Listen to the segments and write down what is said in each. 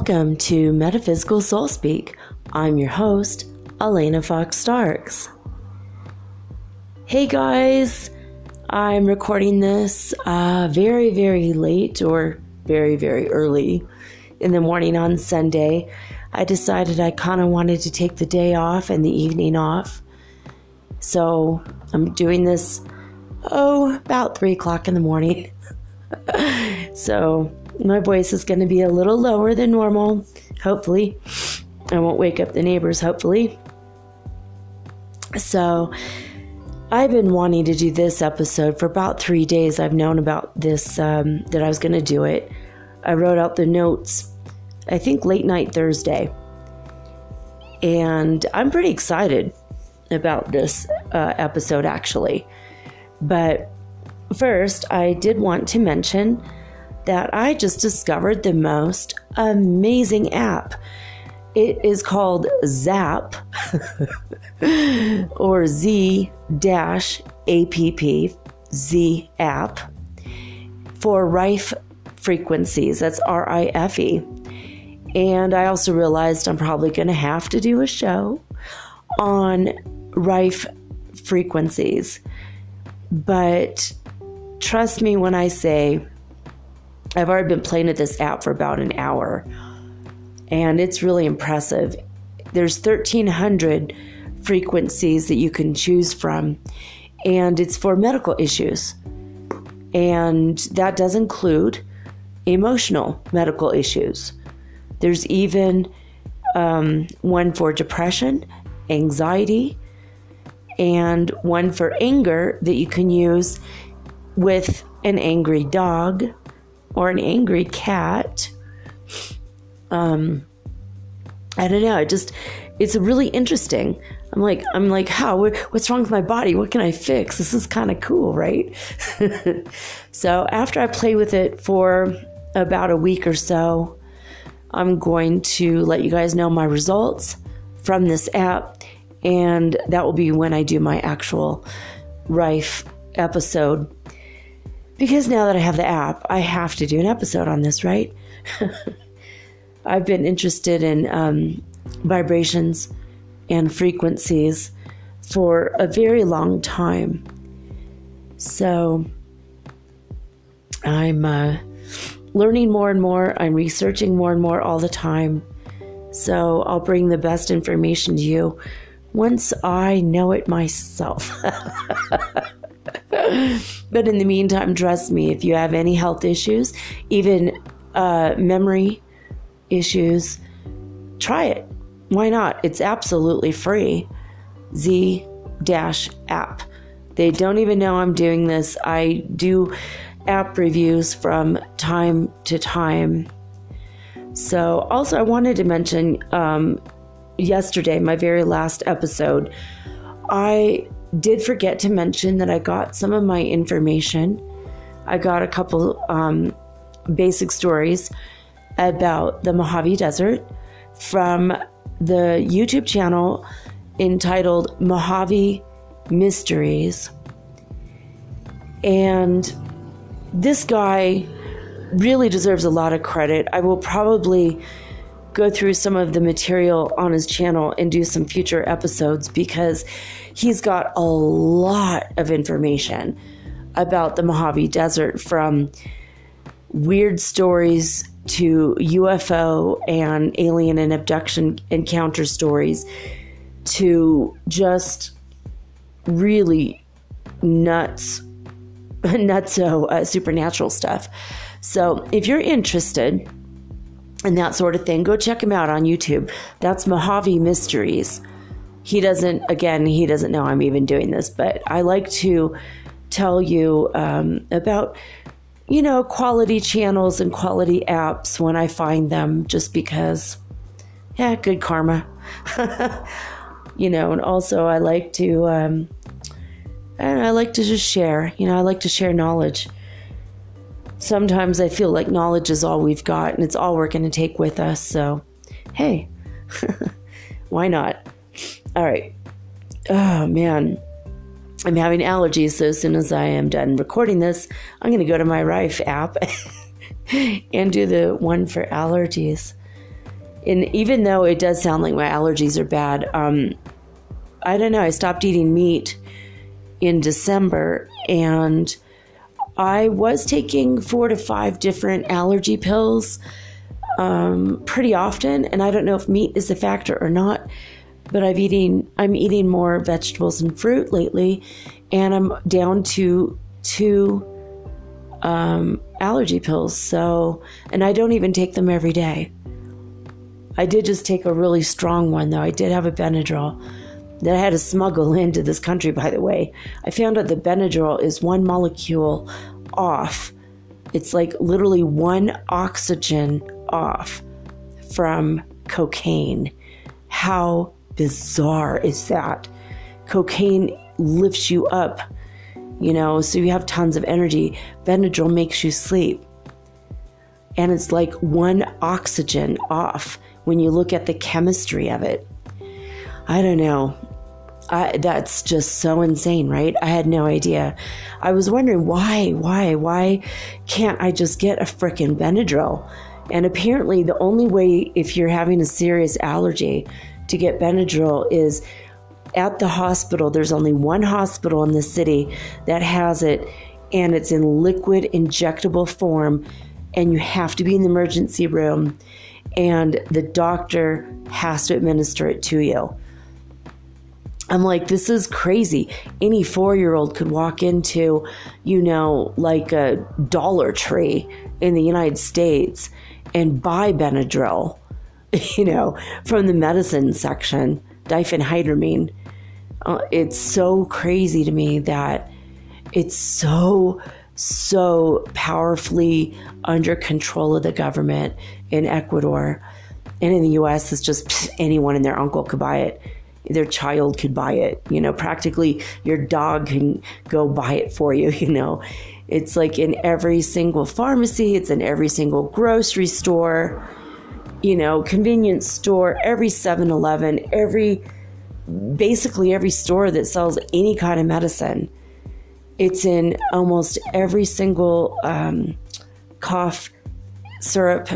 Welcome to Metaphysical Soul Speak. I'm your host, Elena Fox Starks. Hey guys, I'm recording this uh, very, very late or very, very early in the morning on Sunday. I decided I kind of wanted to take the day off and the evening off. So I'm doing this, oh, about 3 o'clock in the morning. so my voice is going to be a little lower than normal, hopefully. I won't wake up the neighbors, hopefully. So, I've been wanting to do this episode for about three days. I've known about this, um, that I was going to do it. I wrote out the notes, I think late night Thursday. And I'm pretty excited about this uh, episode, actually. But first, I did want to mention that I just discovered the most amazing app. It is called Zap or Z dash APP, Z app for Rife frequencies. That's R I F E. And I also realized I'm probably going to have to do a show on Rife frequencies. But trust me when I say I've already been playing with this app for about an hour, and it's really impressive. There's 1,300 frequencies that you can choose from, and it's for medical issues. And that does include emotional medical issues. There's even um, one for depression, anxiety, and one for anger that you can use with an angry dog or an angry cat. Um, I don't know. It just it's really interesting. I'm like I'm like how what's wrong with my body? What can I fix? This is kind of cool, right? so after I play with it for about a week or so, I'm going to let you guys know my results from this app, and that will be when I do my actual Rife episode because now that I have the app, I have to do an episode on this, right? I've been interested in um, vibrations and frequencies for a very long time. So I'm uh, learning more and more. I'm researching more and more all the time. So I'll bring the best information to you once I know it myself. but in the meantime, trust me, if you have any health issues, even uh, memory issues, try it. Why not? It's absolutely free. Z dash app. They don't even know I'm doing this. I do app reviews from time to time. So, also, I wanted to mention um, yesterday, my very last episode, I did forget to mention that I got some of my information. I got a couple um, basic stories about the Mojave Desert from the YouTube channel entitled Mojave Mysteries. And this guy really deserves a lot of credit. I will probably go through some of the material on his channel and do some future episodes because he's got a lot of information about the Mojave Desert from weird stories to UFO and alien and abduction encounter stories to just really nuts, nutso uh, supernatural stuff. So if you're interested, and that sort of thing, go check him out on YouTube. That's Mojave Mysteries. He doesn't, again, he doesn't know I'm even doing this, but I like to tell you um, about, you know, quality channels and quality apps when I find them just because, yeah, good karma. you know, and also I like to, um, and I like to just share, you know, I like to share knowledge sometimes I feel like knowledge is all we've got and it's all we're going to take with us. So, hey, why not? All right. Oh, man. I'm having allergies, so as soon as I am done recording this, I'm going to go to my Rife app and do the one for allergies. And even though it does sound like my allergies are bad, um, I don't know. I stopped eating meat in December and I was taking four to five different allergy pills um, pretty often, and I don't know if meat is a factor or not. But I've eating I'm eating more vegetables and fruit lately, and I'm down to two um, allergy pills. So, and I don't even take them every day. I did just take a really strong one though. I did have a Benadryl that I had to smuggle into this country, by the way. I found out that Benadryl is one molecule off. It's like literally one oxygen off from cocaine. How bizarre is that? Cocaine lifts you up, you know, so you have tons of energy. Benadryl makes you sleep. And it's like one oxygen off when you look at the chemistry of it. I don't know. I, that's just so insane, right? I had no idea. I was wondering why, why, why can't I just get a freaking Benadryl? And apparently, the only way if you're having a serious allergy to get Benadryl is at the hospital. There's only one hospital in the city that has it, and it's in liquid injectable form, and you have to be in the emergency room, and the doctor has to administer it to you. I'm like, this is crazy. Any four year old could walk into, you know, like a Dollar Tree in the United States and buy Benadryl, you know, from the medicine section, diphenhydramine. Uh, it's so crazy to me that it's so, so powerfully under control of the government in Ecuador. And in the US, it's just anyone and their uncle could buy it their child could buy it. You know, practically your dog can go buy it for you, you know. It's like in every single pharmacy, it's in every single grocery store, you know, convenience store, every 7 Eleven, every basically every store that sells any kind of medicine. It's in almost every single um, cough syrup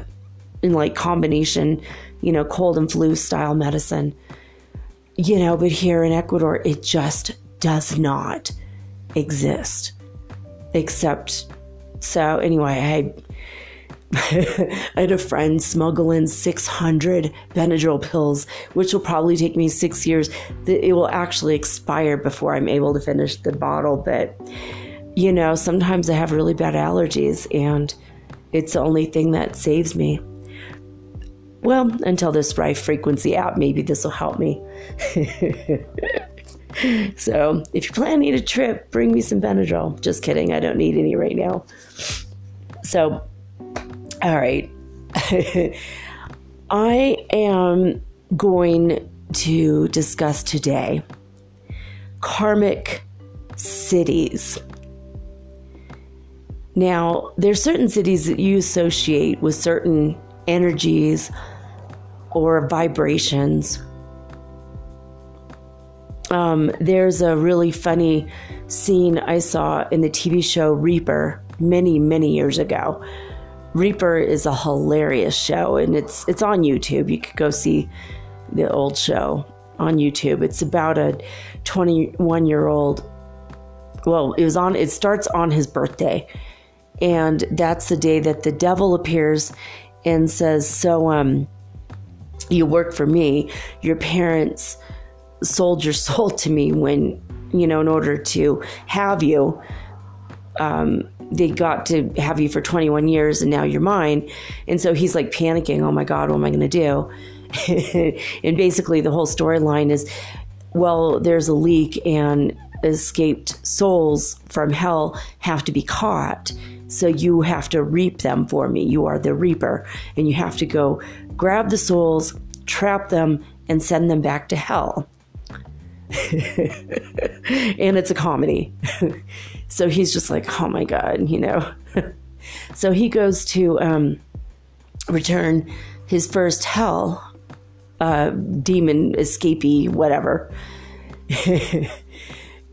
in like combination, you know, cold and flu style medicine you know, but here in Ecuador, it just does not exist. Except, so anyway, I had, a friend smuggle in 600 Benadryl pills, which will probably take me six years. It will actually expire before I'm able to finish the bottle. But, you know, sometimes I have really bad allergies, and it's the only thing that saves me. Well, until this Rife frequency app, maybe this will help me. so, if you're planning a trip, bring me some Benadryl. Just kidding, I don't need any right now. So, all right. I am going to discuss today karmic cities. Now, there's certain cities that you associate with certain energies or vibrations. Um, there's a really funny scene I saw in the TV show Reaper many, many years ago. Reaper is a hilarious show, and it's it's on YouTube. You could go see the old show on YouTube. It's about a 21 year old. Well, it was on. It starts on his birthday, and that's the day that the devil appears and says, "So, um, you work for me. Your parents sold your soul to me when, you know, in order to have you. Um, they got to have you for 21 years and now you're mine. And so he's like panicking, oh my God, what am I going to do? and basically, the whole storyline is well, there's a leak and escaped souls from hell have to be caught. So you have to reap them for me. You are the reaper. And you have to go grab the souls, trap them, and send them back to hell. and it's a comedy. so he's just like, oh my God, you know. so he goes to um, return his first hell uh, demon escapee, whatever.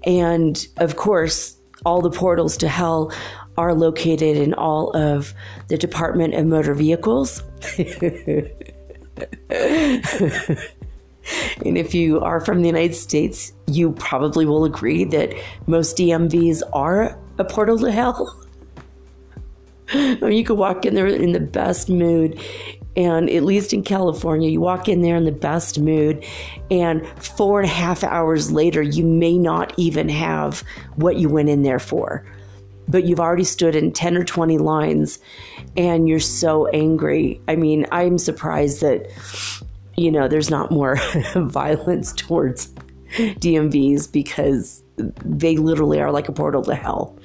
and of course, all the portals to hell are located in all of the Department of Motor Vehicles. And if you are from the United States, you probably will agree that most DMVs are a portal to hell. Mean, you could walk in there in the best mood. And at least in California, you walk in there in the best mood, and four and a half hours later, you may not even have what you went in there for. But you've already stood in 10 or 20 lines, and you're so angry. I mean, I'm surprised that you know, there's not more violence towards DMVs because they literally are like a portal to hell.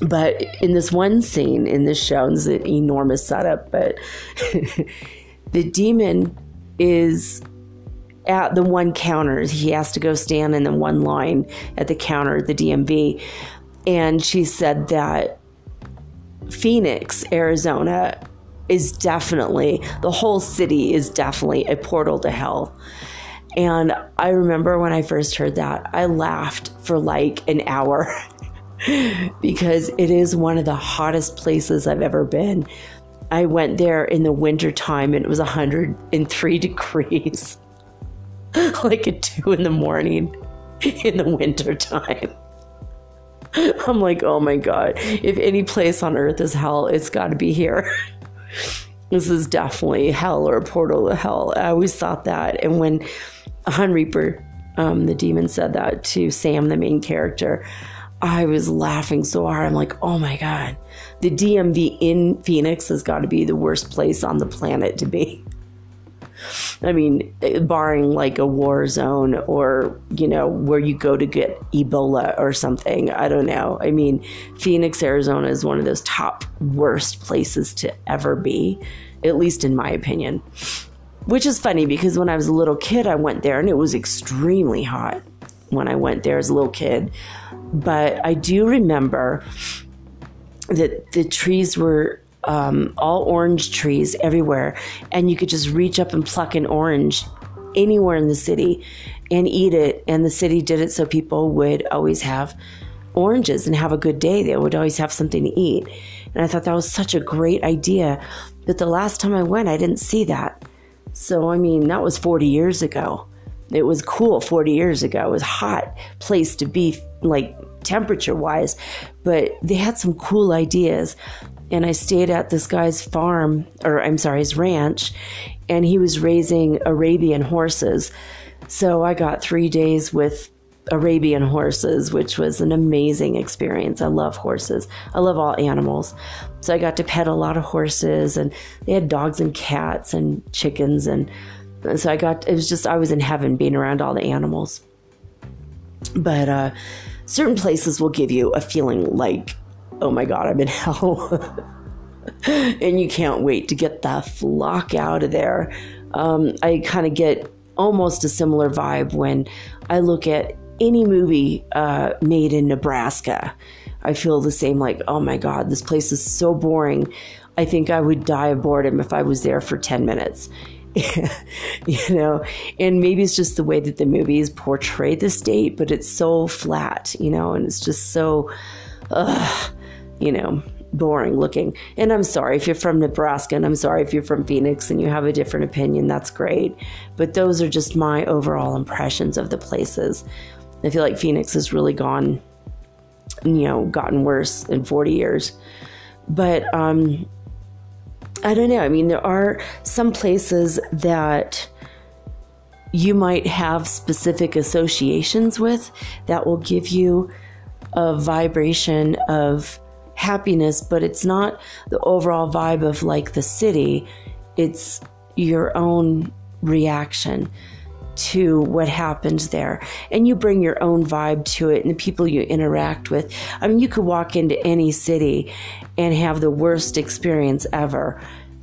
But in this one scene in this show, it's an enormous setup, but the demon is at the one counter. He has to go stand in the one line at the counter the DMV. And she said that Phoenix, Arizona is definitely, the whole city is definitely a portal to hell. And I remember when I first heard that, I laughed for like an hour because it is one of the hottest places I've ever been. I went there in the winter time and it was 103 degrees, like at two in the morning in the winter time. I'm like, oh my God, if any place on earth is hell, it's got to be here. This is definitely hell or a portal to hell. I always thought that. And when Hun Reaper, um, the demon, said that to Sam, the main character, I was laughing so hard. I'm like, oh my God, the DMV in Phoenix has got to be the worst place on the planet to be. I mean, barring like a war zone or, you know, where you go to get Ebola or something. I don't know. I mean, Phoenix, Arizona is one of those top worst places to ever be, at least in my opinion. Which is funny because when I was a little kid, I went there and it was extremely hot when I went there as a little kid. But I do remember that the trees were um, all orange trees everywhere, and you could just reach up and pluck an orange anywhere in the city and eat it. And the city did it so people would always have oranges and have a good day. They would always have something to eat. And I thought that was such a great idea. But the last time I went, I didn't see that. So, I mean, that was 40 years ago. It was cool 40 years ago. It was hot place to be, like temperature wise, but they had some cool ideas and I stayed at this guy's farm, or I'm sorry, his ranch, and he was raising Arabian horses. So I got three days with Arabian horses, which was an amazing experience. I love horses. I love all animals. So I got to pet a lot of horses, and they had dogs and cats and chickens. And, and so I got, it was just, I was in heaven being around all the animals. But uh, certain places will give you a feeling like oh my God, I'm in hell. and you can't wait to get the flock out of there. Um, I kind of get almost a similar vibe when I look at any movie uh, made in Nebraska. I feel the same like, oh my God, this place is so boring. I think I would die of boredom if I was there for 10 minutes. you know, and maybe it's just the way that the movies portray the state, but it's so flat, you know, and it's just so, ugh, you know, boring looking. And I'm sorry if you're from Nebraska and I'm sorry if you're from Phoenix and you have a different opinion, that's great. But those are just my overall impressions of the places. I feel like Phoenix has really gone, you know, gotten worse in 40 years. But um, I don't know. I mean, there are some places that you might have specific associations with that will give you a vibration of happiness, but it's not the overall vibe of like the city. It's your own reaction to what happens there. And you bring your own vibe to it and the people you interact with. I mean, you could walk into any city and have the worst experience ever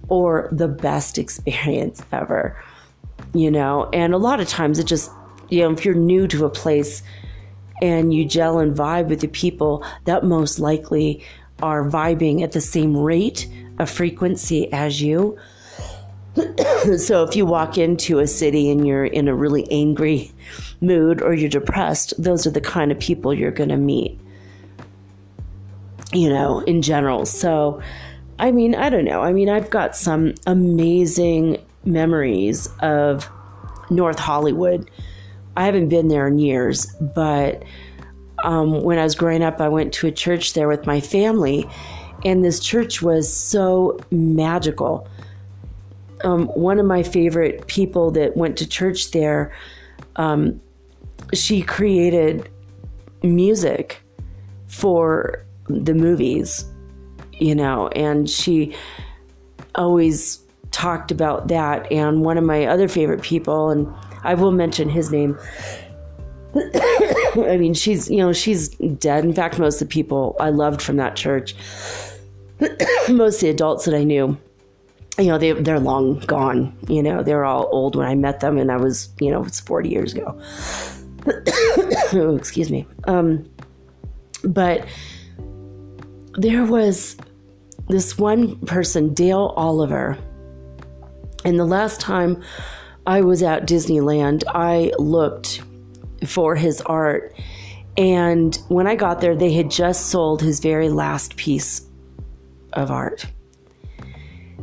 or the best experience ever, you know? And a lot of times it just, you know, if you're new to a place and you gel and vibe with the people, that most likely are vibing at the same rate of frequency as you. so if you walk into a city and you're in a really angry mood or you're depressed, those are the kind of people you're going to meet, you know, in general. So, I mean, I don't know. I mean, I've got some amazing memories of North Hollywood. I haven't been there in years, but um, when I was growing up, I went to a church there with my family, and this church was so magical um, one of my favorite people that went to church there, um, she created music for the movies, you know, and she always talked about that. And one of my other favorite people, and I will mention his name. I mean, she's, you know, she's dead. In fact, most of the people I loved from that church, most of the adults that I knew, you know, they, they're long gone. You know, they're all old when I met them, and I was, you know, it's 40 years ago. oh, excuse me. Um, but there was this one person, Dale Oliver, and the last time I was at Disneyland, I looked for his art. And when I got there, they had just sold his very last piece of art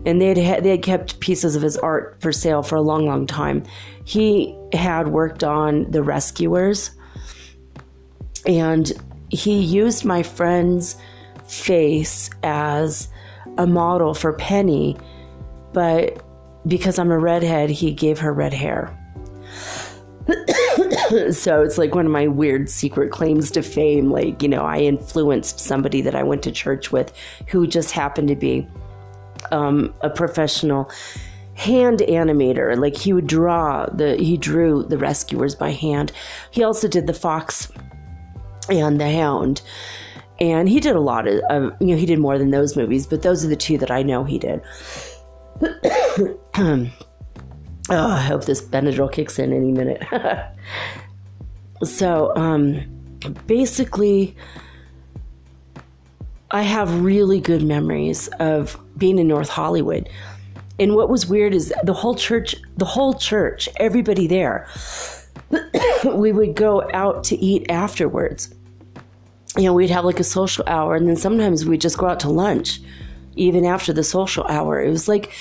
and they had, they had kept pieces of his art for sale for a long, long time. He had worked on The Rescuers, and he used my friend's face as a model for Penny, but because I'm a redhead, he gave her red hair. so it's like one of my weird secret claims to fame. Like, you know, I influenced somebody that I went to church with who just happened to be um, a professional hand animator. Like he would draw the he drew the rescuers by hand. He also did the fox and the hound. And he did a lot of, you know, he did more than those movies, but those are the two that I know he did. oh, I hope this Benadryl kicks in any minute. so, um, basically, I have really good memories of being in North Hollywood. And what was weird is the whole church, the whole church, everybody there, we would go out to eat afterwards. You know, we'd have like a social hour, and then sometimes we'd just go out to lunch, even after the social hour. It was like,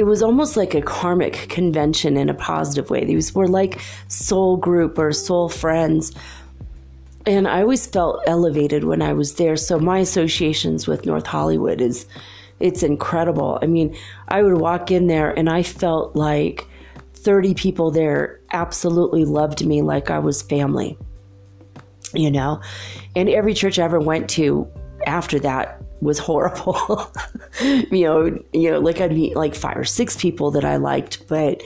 it was almost like a karmic convention in a positive way. These were like soul group or soul friends and I always felt elevated when I was there. So my associations with North Hollywood is it's incredible. I mean, I would walk in there and I felt like 30 people there absolutely loved me like I was family. You know, and every church I ever went to after that was horrible. you know, you know, like I'd meet like five or six people that I liked, but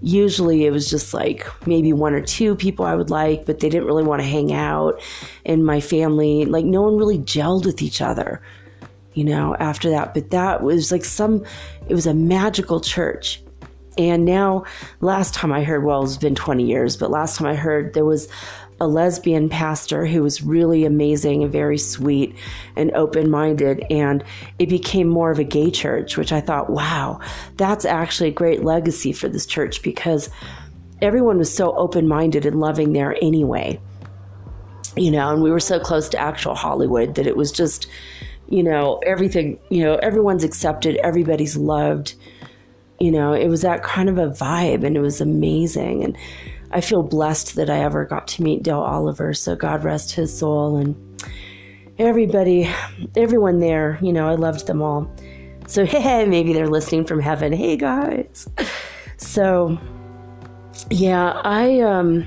usually it was just like maybe one or two people I would like, but they didn't really want to hang out. And my family, like no one really gelled with each other, you know, after that. But that was like some, it was a magical church. And now, last time I heard, well, it's been 20 years, but last time I heard there was a lesbian pastor who was really amazing and very sweet and open minded. And it became more of a gay church, which I thought, wow, that's actually a great legacy for this church because everyone was so open minded and loving there anyway. You know, and we were so close to actual Hollywood that it was just, you know, everything, you know, everyone's accepted, everybody's loved. You know, it was that kind of a vibe and it was amazing. And, I feel blessed that I ever got to meet Dale Oliver. So God rest his soul and everybody, everyone there. You know, I loved them all. So hey, maybe they're listening from heaven. Hey guys. So yeah, I um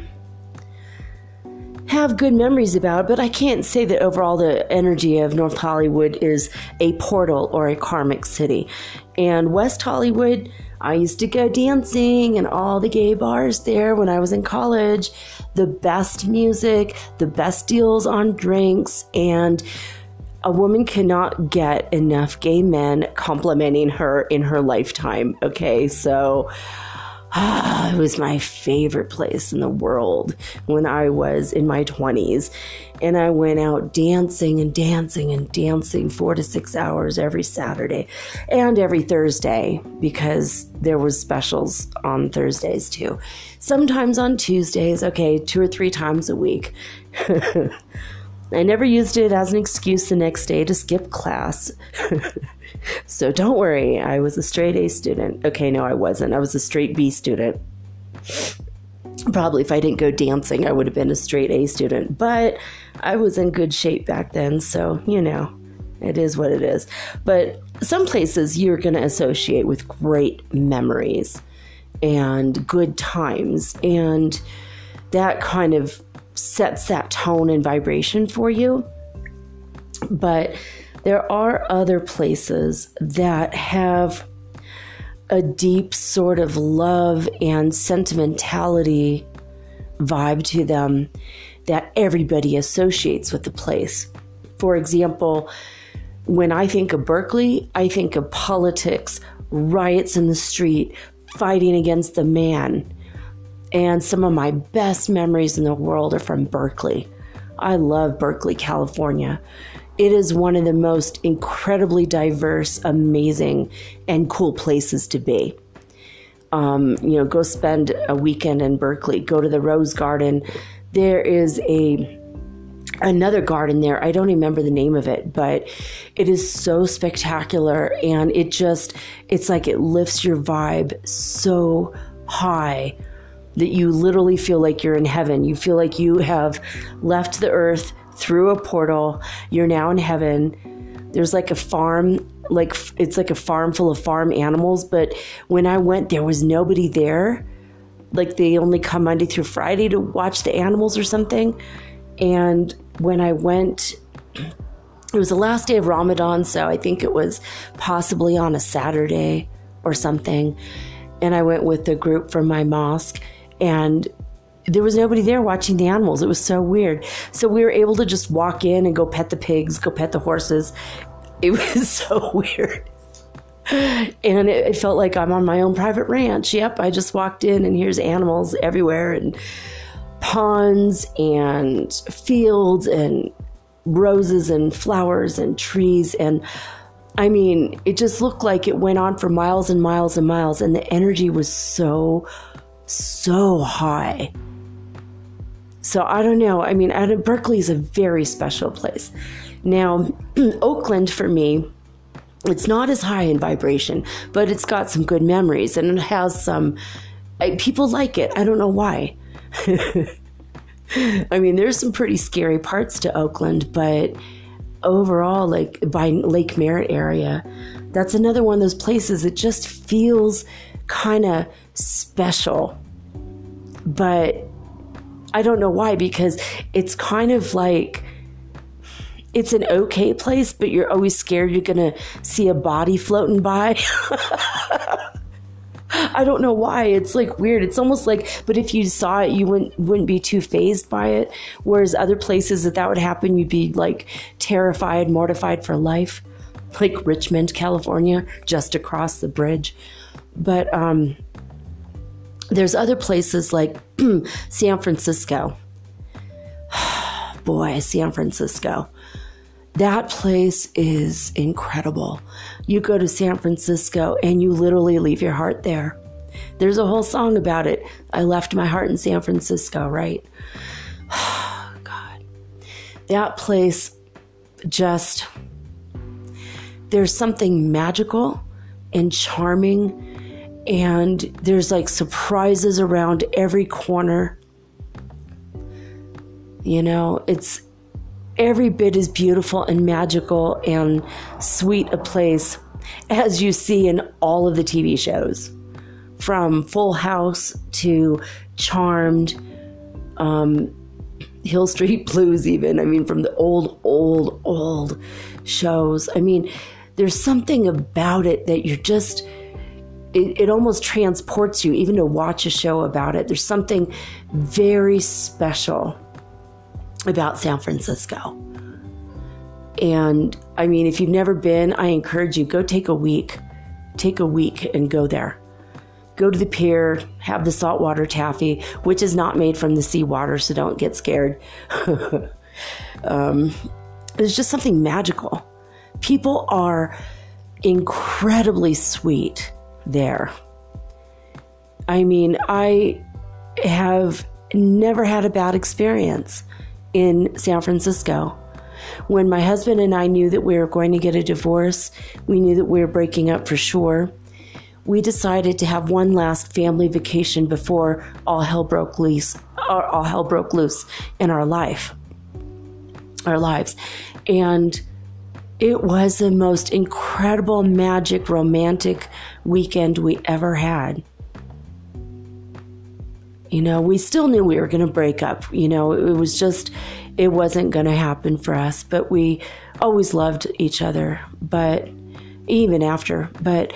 have good memories about but I can't say that overall the energy of North Hollywood is a portal or a karmic city. And West Hollywood, I used to go dancing in all the gay bars there when I was in college. The best music, the best deals on drinks, and a woman cannot get enough gay men complimenting her in her lifetime. Okay, so ah, it was my favorite place in the world when I was in my 20s. And I went out dancing and dancing and dancing four to six hours every Saturday and every Thursday because there was specials on Thursdays too. Sometimes on Tuesdays, okay, two or three times a week. I never used it as an excuse the next day to skip class. so don't worry, I was a straight A student. Okay, no, I wasn't. I was a straight B student. Probably if I didn't go dancing, I would have been a straight A student. But I was in good shape back then, so you know, it is what it is. But some places you're going to associate with great memories and good times. And that kind of sets that tone and vibration for you. But there are other places that have a deep sort of love and sentimentality vibe to them that everybody associates with the place. For example, when I think of Berkeley, I think of politics, riots in the street, fighting against the man. And some of my best memories in the world are from Berkeley. I love Berkeley, California. It is one of the most incredibly diverse, amazing, and cool places to be. Um, you know, go spend a weekend in Berkeley, go to the Rose Garden. There is a another garden there. I don't remember the name of it, but it is so spectacular and it just it's like it lifts your vibe so high that you literally feel like you're in heaven. You feel like you have left the earth through a portal. You're now in heaven. There's like a farm, like it's like a farm full of farm animals. But when I went, there was nobody there. Like they only come Monday through Friday to watch the animals or something. And when I went, it was the last day of Ramadan, so I think it was possibly on a Saturday or something. And I went with a group from my mosque and there was nobody there watching the animals. It was so weird. So we were able to just walk in and go pet the pigs, go pet the horses. It was so weird. And it, it felt like I'm on my own private ranch. Yep, I just walked in and here's animals everywhere and ponds and fields and roses and flowers and trees and I mean, it just looked like it went on for miles and miles and miles, and the energy was so so high. So I don't know. I mean, Berkeley is a very special place. Now, Oakland for me, it's not as high in vibration, but it's got some good memories and it has some. I, people like it. I don't know why. I mean, there's some pretty scary parts to Oakland, but overall, like by Lake Merritt area, that's another one of those places that just feels kind of special. But I don't know why, because it's kind of like it's an okay place, but you're always scared you're to see a body floating by. I don't know why. It's like weird. It's almost like, but if you saw it, you wouldn't wouldn't be too phased by it. Whereas other places that that would happen, you'd be like terrified, mortified for life, like Richmond, California, just across the bridge. But um, there's other places like San Francisco. Boy, San Francisco. That place is incredible. You go to San Francisco and you literally leave your heart there. There's a whole song about it. I left my heart in San Francisco, right? God. That place just, there's something magical and charming and there's like surprises around every corner. You know, it's every bit as beautiful and magical and sweet a place as you see in all of the TV shows, from Full House to Charmed. Um, Hill Street Blues, even. I mean, from the old, old, old shows. I mean, there's something about it that you're just, it, it almost transports you, even to watch a show about it. There's something very special about San Francisco. And I mean, if you've never been, I encourage you go take a week. Take a week and go there. Go to the pier, have the saltwater taffy, which is not made from the seawater, so don't get scared. um, there's just something magical. People are incredibly sweet there. I mean, I have never had a bad experience in San Francisco. When my husband and I knew that we were going to get a divorce, we knew that we were breaking up for sure. We decided to have one last family vacation before all hell broke loose, all hell broke loose in our life, our lives, and it was the most incredible, magic, romantic weekend we ever had. You know, we still knew we were going to break up. You know, it was just, it wasn't going to happen for us, but we always loved each other. But even after, but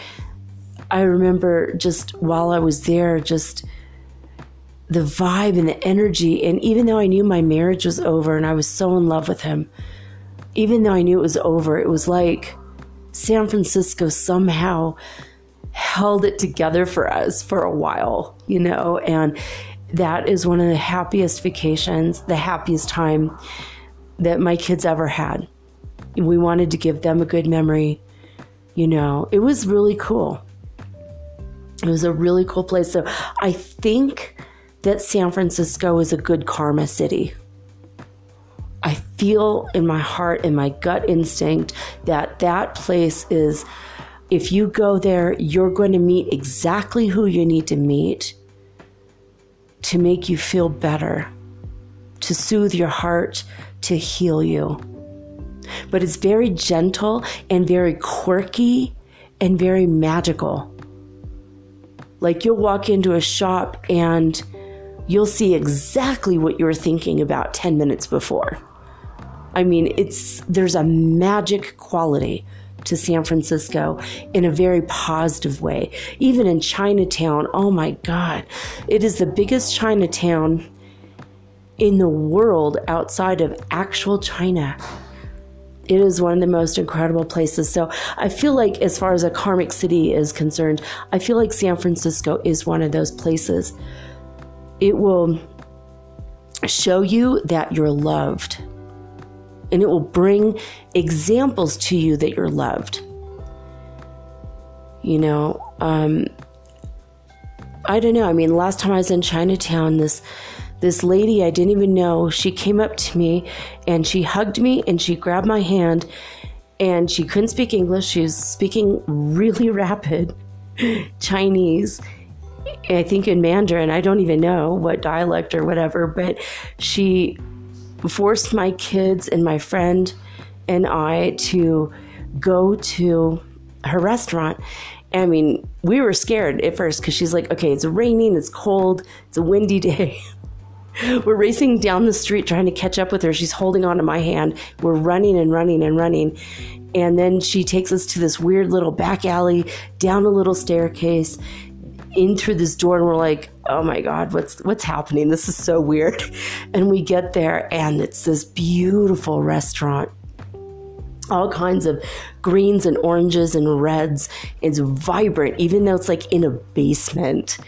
I remember just while I was there, just the vibe and the energy. And even though I knew my marriage was over and I was so in love with him, even though I knew it was over, it was like San Francisco somehow held it together for us for a while, you know, and that is one of the happiest vacations, the happiest time that my kids ever had. We wanted to give them a good memory, you know. It was really cool. It was a really cool place. So I think that San Francisco is a good karma city. I feel in my heart and my gut instinct that that place is if you go there, you're going to meet exactly who you need to meet to make you feel better, to soothe your heart, to heal you. But it's very gentle and very quirky and very magical. Like you'll walk into a shop and you'll see exactly what you were thinking about 10 minutes before. I mean, it's there's a magic quality to San Francisco in a very positive way. Even in Chinatown, oh my God, it is the biggest Chinatown in the world outside of actual China. It is one of the most incredible places. So I feel like, as far as a karmic city is concerned, I feel like San Francisco is one of those places. It will show you that you're loved and it will bring examples to you that you're loved. You know, um, I don't know. I mean, last time I was in Chinatown, this this lady I didn't even know, she came up to me and she hugged me and she grabbed my hand and she couldn't speak English. She was speaking really rapid Chinese. I think in Mandarin. I don't even know what dialect or whatever, but she forced my kids and my friend and I to go to her restaurant. I mean, we were scared at first because she's like, okay, it's raining, it's cold, it's a windy day. we're racing down the street trying to catch up with her. She's holding onto my hand. We're running and running and running. And then she takes us to this weird little back alley, down a little staircase, in through this door, and we're like, oh my god what's what's happening? This is so weird. And we get there and it's this beautiful restaurant. All kinds of greens and oranges and reds. It's vibrant even though it's like in a basement.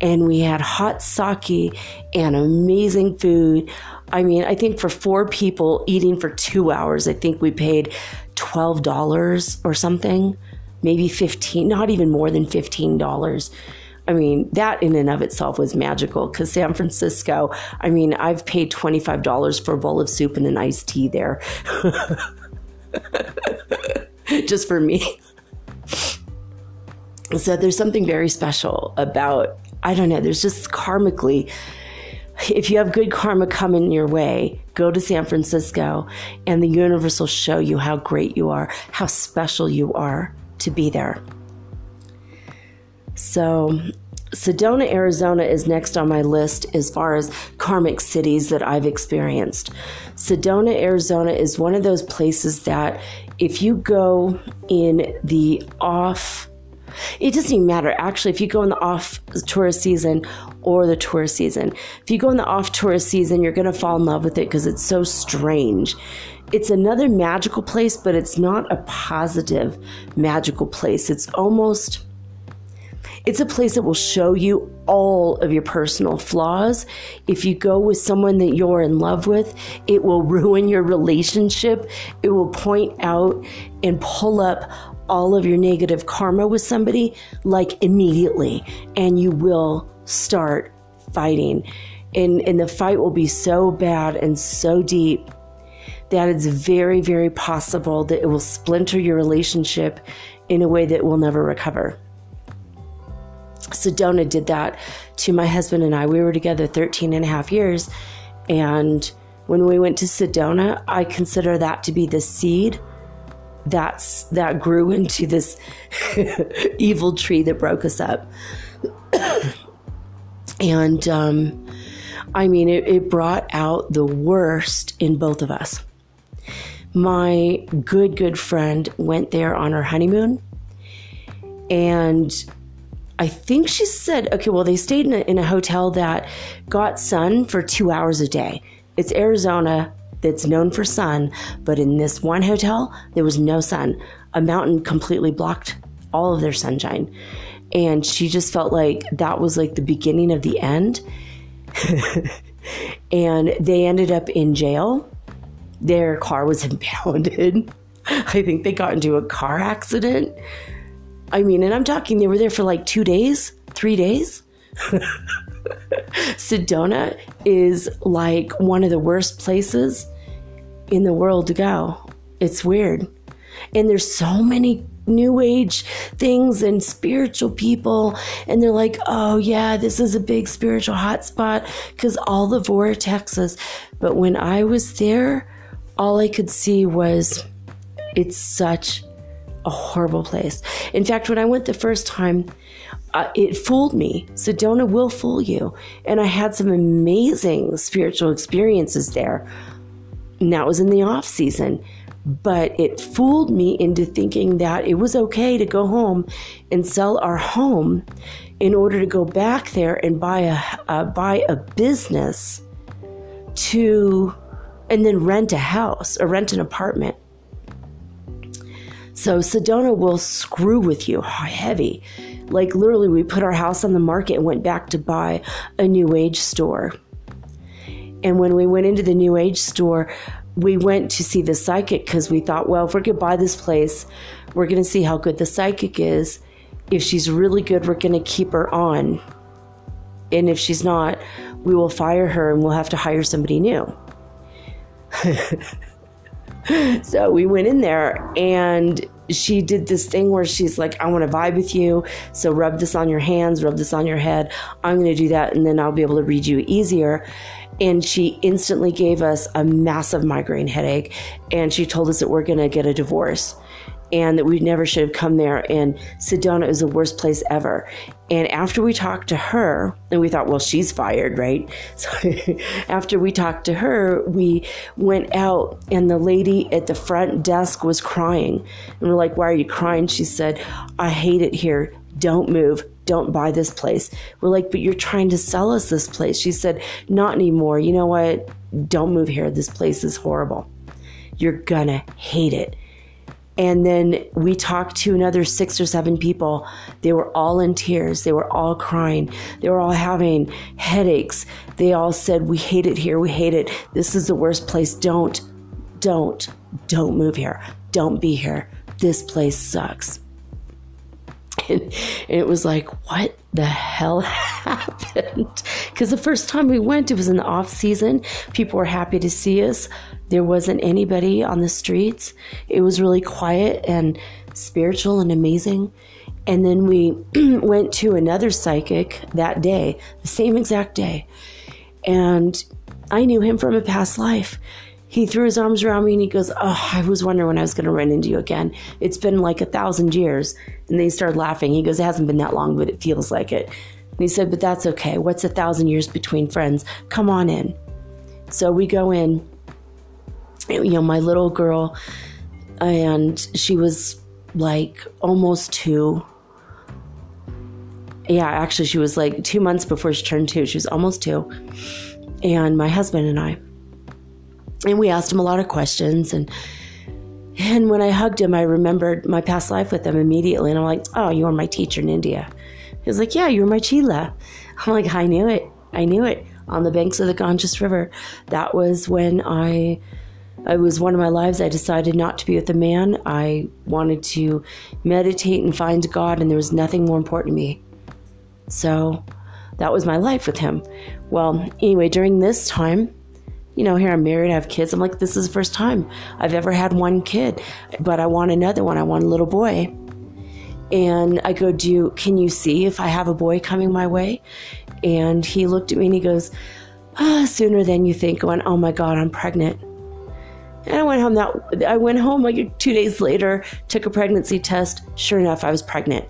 And we had hot sake and amazing food. I mean i think for four people eating for two hours i think we paid $12 or something maybe 15 not even more than $15 I mean, that in and of itself was magical because San Francisco, I mean, I've paid $25 for a bowl of soup and an iced tea there. Just for me. So there's something very special about, I don't know, there's just karmically, if you have good karma coming your way, go to San Francisco and the universe will show you how great you are, how special you are to be there. So Sedona, Arizona is next on my list as far as karmic cities that I've experienced. Sedona, Arizona is one of those places that if you go in the off it doesn't even matter actually if you go in the off tourist season or the tourist season if you go in the off tourist season you're going to fall in love with it because it's so strange it's another magical place but it's not a positive magical place it's almost it's a place that will show you all of your personal flaws. If you go with someone that you're in love with, it will ruin your relationship. It will point out and pull up all of your negative karma with somebody like immediately, and you will start fighting. And, and the fight will be so bad and so deep that it's very, very possible that it will splinter your relationship in a way that will never recover. Sedona did that to my husband and I. We were together 13 and a half years. And when we went to Sedona, I consider that to be the seed that's that grew into this evil tree that broke us up. and um, I mean, it, it brought out the worst in both of us. My good, good friend went there on her honeymoon, and I think she said, okay, well, they stayed in a, in a hotel that got sun for two hours a day. It's Arizona that's known for sun, but in this one hotel, there was no sun. A mountain completely blocked all of their sunshine. And she just felt like that was like the beginning of the end. and they ended up in jail. Their car was impounded. I think they got into a car accident. I mean, and I'm talking, they were there for like two days, three days. Sedona is like one of the worst places in the world to go. It's weird. And there's so many new age things and spiritual people and they're like oh yeah this is a big spiritual hotspot because all the vortexes but when i was there all i could see was it's such a horrible place. In fact, when I went the first time, uh, it fooled me. Sedona will fool you. And I had some amazing spiritual experiences there. And that was in the off season. But it fooled me into thinking that it was okay to go home and sell our home in order to go back there and buy a uh, buy a business to and then rent a house or rent an apartment so Sedona will screw with you heavy. Like literally, we put our house on the market and went back to buy a new age store. And when we went into the new age store, we went to see the psychic because we thought, well, if we're going to buy this place, we're going to see how good the psychic is. If she's really good, we're going to keep her on. And if she's not, we will fire her and we'll have to hire somebody new. so we went in there and she did this thing where she's like, I want to vibe with you. So rub this on your hands, rub this on your head. I'm going to do that and then I'll be able to read you easier. And she instantly gave us a massive migraine headache. And she told us that we're going to get a divorce and that we never should have come there. And Sedona is the worst place ever. And after we talked to her, and we thought, well, she's fired, right? So after we talked to her, we went out, and the lady at the front desk was crying. And we're like, why are you crying? She said, I hate it here. Don't move. Don't buy this place. We're like, but you're trying to sell us this place. She said, not anymore. You know what? Don't move here. This place is horrible. You're gonna hate it. And then we talked to another six or seven people. They were all in tears. They were all crying. They were all having headaches. They all said, We hate it here. We hate it. This is the worst place. Don't, don't, don't move here. Don't be here. This place sucks. And, it was like, What the hell happened? Because the first time we went, it was in the off season. People were happy to see us. There wasn't anybody on the streets. It was really quiet and spiritual and amazing. And then we went to another psychic that day, the same exact day. And I knew him from a past life. He threw his arms around me and he goes, Oh, I was wondering when I was going to run into you again. It's been like a thousand years. And they started laughing. He goes, It hasn't been that long, but it feels like it. And he said, But that's okay. What's a thousand years between friends? Come on in. So we go in, you know, my little girl, and she was like almost two. Yeah, actually, she was like two months before she turned two. She was almost two. And my husband and I. And we asked him a lot of questions. And and when I hugged him, I remembered my past life with him immediately. And I'm like, oh, you were my teacher in India. He was like, yeah, you were my Chela. I'm like, I knew it. I knew it. On the banks of the Ganges River. That was when I, it was one of my lives. I decided not to be with a man. I wanted to meditate and find God, and there was nothing more important to me. So that was my life with him. Well, anyway, during this time, you know, here I'm married, I have kids. I'm like, this is the first time I've ever had one kid, but I want another one. I want a little boy. And I go, Do you, can you see if I have a boy coming my way? And he looked at me and he goes, ah, Sooner than you think. Went, Oh my God, I'm pregnant. And I went home that I went home like two days later, took a pregnancy test. Sure enough, I was pregnant.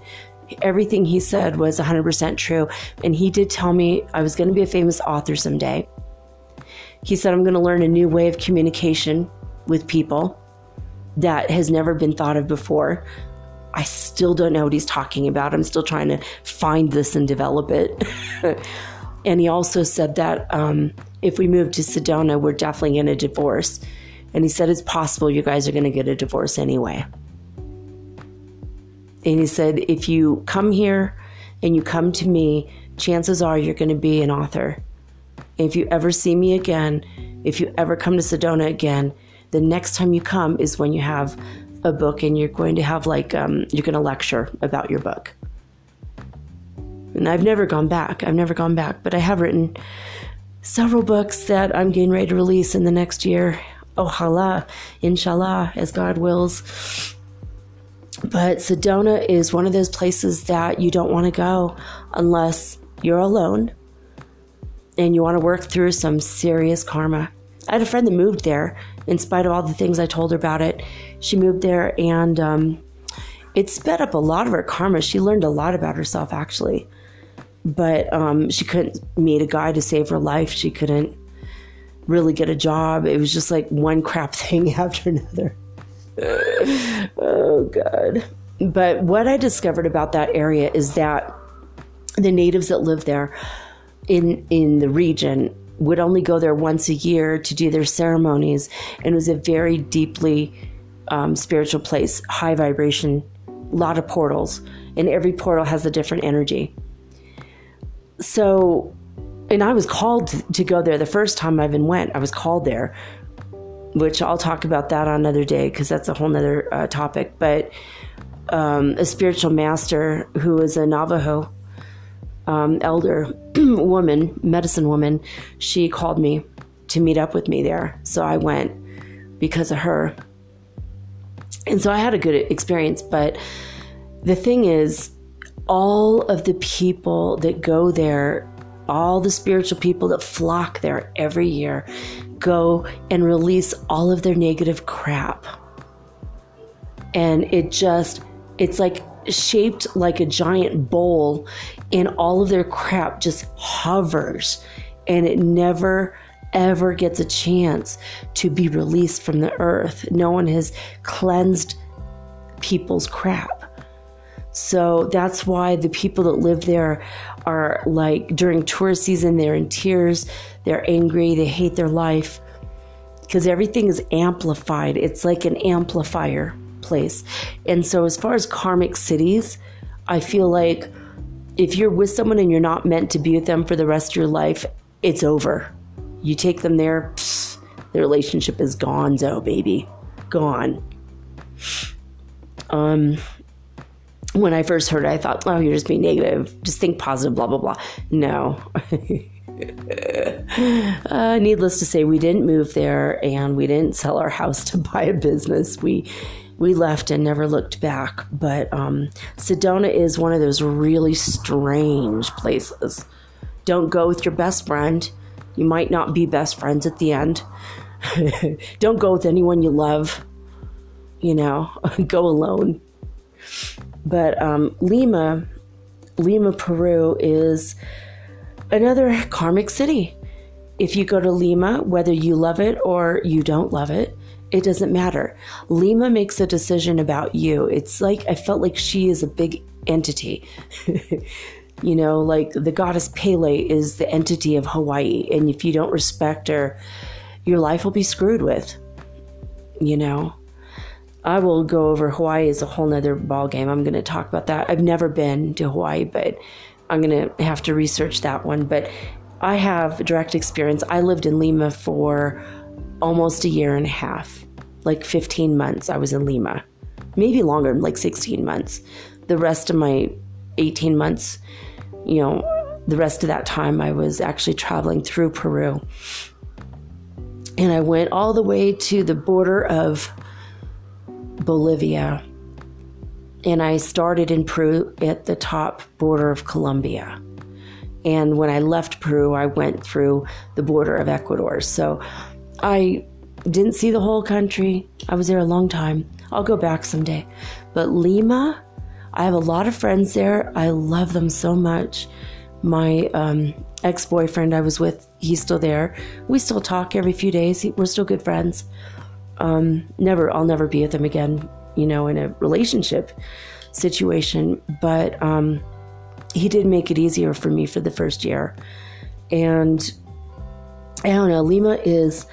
Everything he said was 100% true. And he did tell me I was going to be a famous author someday. He said, I'm going to learn a new way of communication with people that has never been thought of before. I still don't know what he's talking about. I'm still trying to find this and develop it. and he also said that um, if we move to Sedona, we're definitely going to divorce. And he said it's possible you guys are going to get a divorce anyway. And he said, if you come here and you come to me, chances are you're going to be an author. If you ever see me again, if you ever come to Sedona again, the next time you come is when you have a book and you're going to have like, um, you're going to lecture about your book. And I've never gone back. I've never gone back, but I have written several books that I'm getting ready to release in the next year. Ojalá, inshallah, as God wills. But Sedona is one of those places that you don't want to go unless you're alone and you want to work through some serious karma. I had a friend that moved there, in spite of all the things I told her about it. She moved there and um, it sped up a lot of her karma. She learned a lot about herself, actually. But um, she couldn't meet a guy to save her life. She couldn't really get a job. It was just like one crap thing after another. oh, God. But what I discovered about that area is that the natives that live there in in the region would only go there once a year to do their ceremonies, and it was a very deeply um, spiritual place, high vibration, a lot of portals, and every portal has a different energy. So, and I was called to, to go there the first time I even went. I was called there, which I'll talk about that on another day because that's a whole nother uh, topic. But um, a spiritual master who was a Navajo um, elder woman, medicine woman, she called me to meet up with me there. So I went because of her. And so I had a good experience. But the thing is, all of the people that go there, all the spiritual people that flock there every year, go and release all of their negative crap. And it just, it's like shaped like a giant bowl, and all of their crap just hovers and it never ever gets a chance to be released from the earth. No one has cleansed people's crap. So that's why the people that live there are like during tourist season, they're in tears, they're angry, they hate their life because everything is amplified. It's like an amplifier place. And so, as far as karmic cities, I feel like if you're with someone and you're not meant to be with them for the rest of your life, it's over. You take them there, the relationship is gone, so baby, gone. Um, when I first heard it, I thought, oh, you're just being negative. Just think positive, blah, blah, blah. No. uh, needless to say, we didn't move there and we didn't sell our house to buy a business. We we left and never looked back. But um, Sedona is one of those really strange places. Don't go with your best friend. You might not be best friends at the end. Don't go with anyone you love. You know, go alone. But um, Lima, Lima, Peru is another karmic city. If you go to Lima, whether you love it or you don't love it, it doesn't matter. Lima makes a decision about you. It's like I felt like she is a big entity. you know, like the goddess Pele is the entity of Hawaii. And if you don't respect her, your life will be screwed with. You know? I will go over Hawaii as a whole nother ball game. I'm going to talk about that. I've never been to Hawaii, but I'm going to have to research that one. But I have direct experience. I lived in Lima for almost a year and a half, like 15 months. I was in Lima, maybe longer, like 16 months. The rest of my 18 months, you know, the rest of that time I was actually traveling through Peru. And I went all the way to the border of Bolivia. And I started in Peru at the top border of Colombia. And when I left Peru, I went through the border of Ecuador. So I didn't see the whole country. I was there a long time. I'll go back someday. But Lima, I have a lot of friends there. I love them so much. My um, ex boyfriend I was with, he's still there. We still talk every few days. We're still good friends. Um, never, I'll never be with him again, you know, in a relationship situation. But um, he did make it easier for me for the first year. And I don't know, Lima is,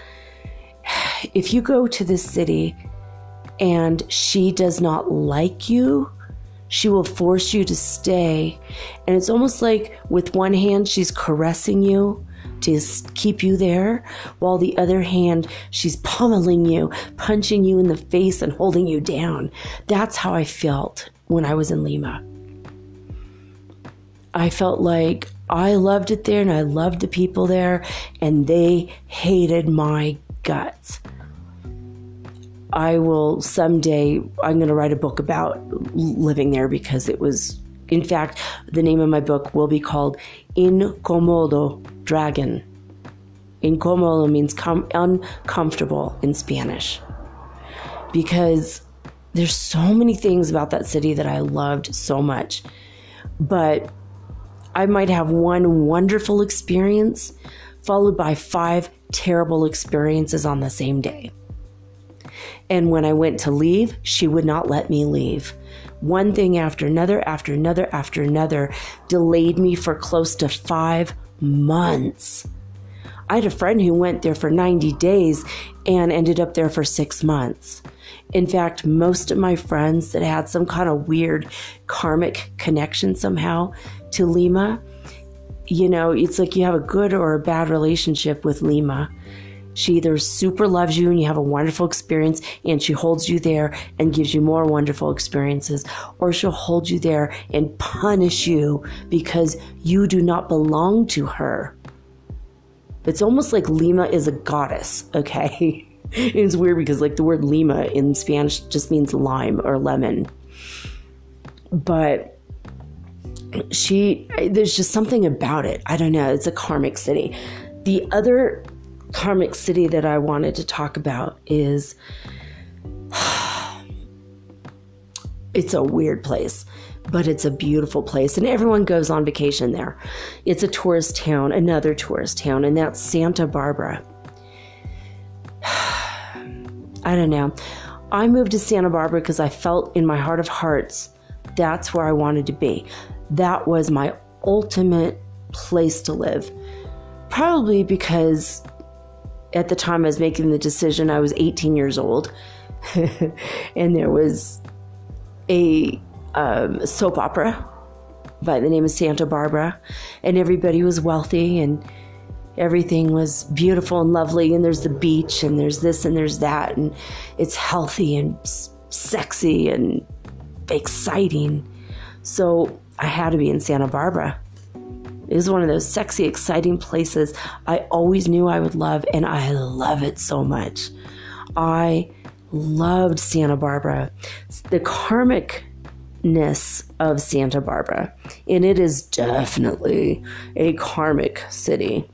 if you go to this city and she does not like you, she will force you to stay. And it's almost like with one hand, she's caressing you to keep you there, while the other hand, she's pummeling you, punching you in the face, and holding you down. That's how I felt when I was in Lima. I felt like I loved it there and I loved the people there, and they hated my guts. I will someday, I'm going to write a book about living there because it was, in fact, the name of my book will be called Incomodo Dragon. Incomodo means com- uncomfortable in Spanish because there's so many things about that city that I loved so much. But I might have one wonderful experience followed by five terrible experiences on the same day. And when I went to leave, she would not let me leave. One thing after another, after another, after another delayed me for close to five months. I had a friend who went there for 90 days and ended up there for six months. In fact, most of my friends that had some kind of weird karmic connection somehow to Lima, you know, it's like you have a good or a bad relationship with Lima. She either super loves you and you have a wonderful experience and she holds you there and gives you more wonderful experiences, or she'll hold you there and punish you because you do not belong to her. It's almost like Lima is a goddess, okay? it's weird because, like, the word Lima in Spanish just means lime or lemon. But she, there's just something about it. I don't know. It's a karmic city. The other karmic city that I wanted to talk about is it's a weird place, but it's a beautiful place, and everyone goes on vacation there. It's a tourist town, another tourist town, and that's Santa Barbara. I don't know. I moved to Santa Barbara because I felt in my heart of hearts that's where I wanted to be. That was my ultimate place to live. Probably because at the time I was making the decision, I was 18 years old, and there was a um, soap opera by the name of Santa Barbara, and everybody was wealthy and everything was beautiful and lovely, and there's the beach, and there's this and there's that, and it's healthy and sexy and exciting. So I had to be in Santa Barbara. It is one of those sexy, exciting places I always knew I would love, and I love it so much. I loved Santa Barbara. The karmicness of Santa Barbara, and it is definitely a karmic city.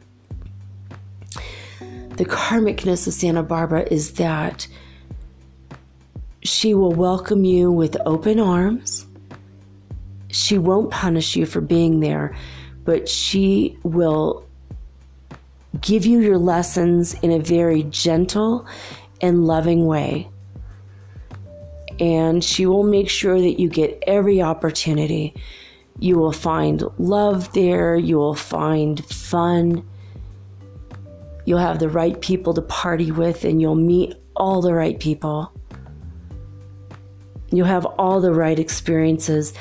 The karmicness of Santa Barbara is that she will welcome you with open arms she won't punish you for being there, but she will give you your lessons in a very gentle and loving way. And she will make sure that you get every opportunity. You will find love there, you will find fun. You'll have the right people to party with, and you'll meet all the right people. You'll have all the right experiences.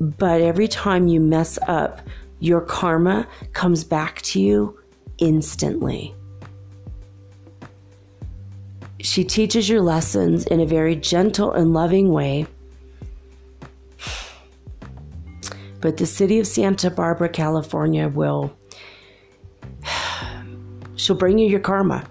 But every time you mess up, your karma comes back to you instantly. She teaches your lessons in a very gentle and loving way. But the city of Santa Barbara, California will she'll bring you your karma.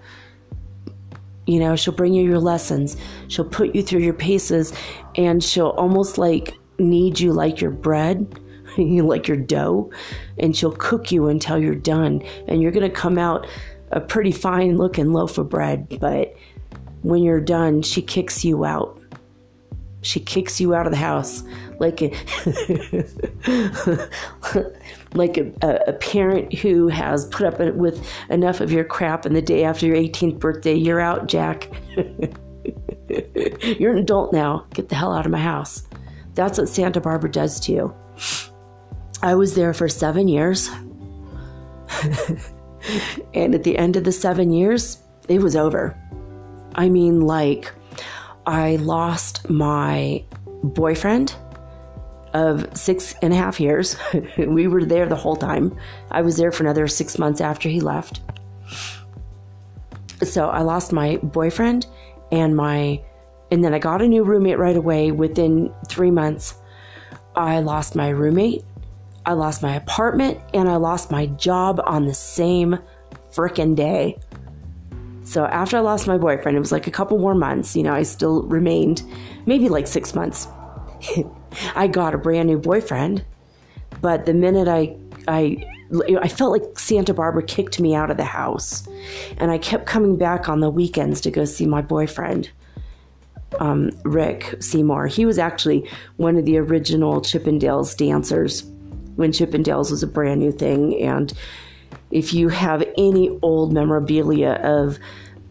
You know, she'll bring you your lessons. She'll put you through your paces and she'll almost like knead you like your bread, you like your dough, and she'll cook you until you're done. And you're going to come out a pretty fine looking loaf of bread, but when you're done, she kicks you out. She kicks you out of the house like a like a, a, parent who has put up with enough of your crap, and the day after your 18th birthday, you're out, Jack. you're an adult now. Get the hell out of my house. That's what Santa Barbara does to you. I was there for seven years. and at the end of the seven years, it was over. I mean, like, I lost my boyfriend of six and a half years. we were there the whole time. I was there for another six months after he left. So I lost my boyfriend and my and then I got a new roommate right away within three months. I lost my roommate, I lost my apartment, and I lost my job on the same freaking day. So after I lost my boyfriend, it was like a couple more months. You know, I still remained maybe like six months. I got a brand new boyfriend, but the minute I I I felt like Santa Barbara kicked me out of the house, and I kept coming back on the weekends to go see my boyfriend um, Rick Seymour. He was actually one of the original Chippendales dancers when Chippendales was a brand new thing. And if you have any old memorabilia of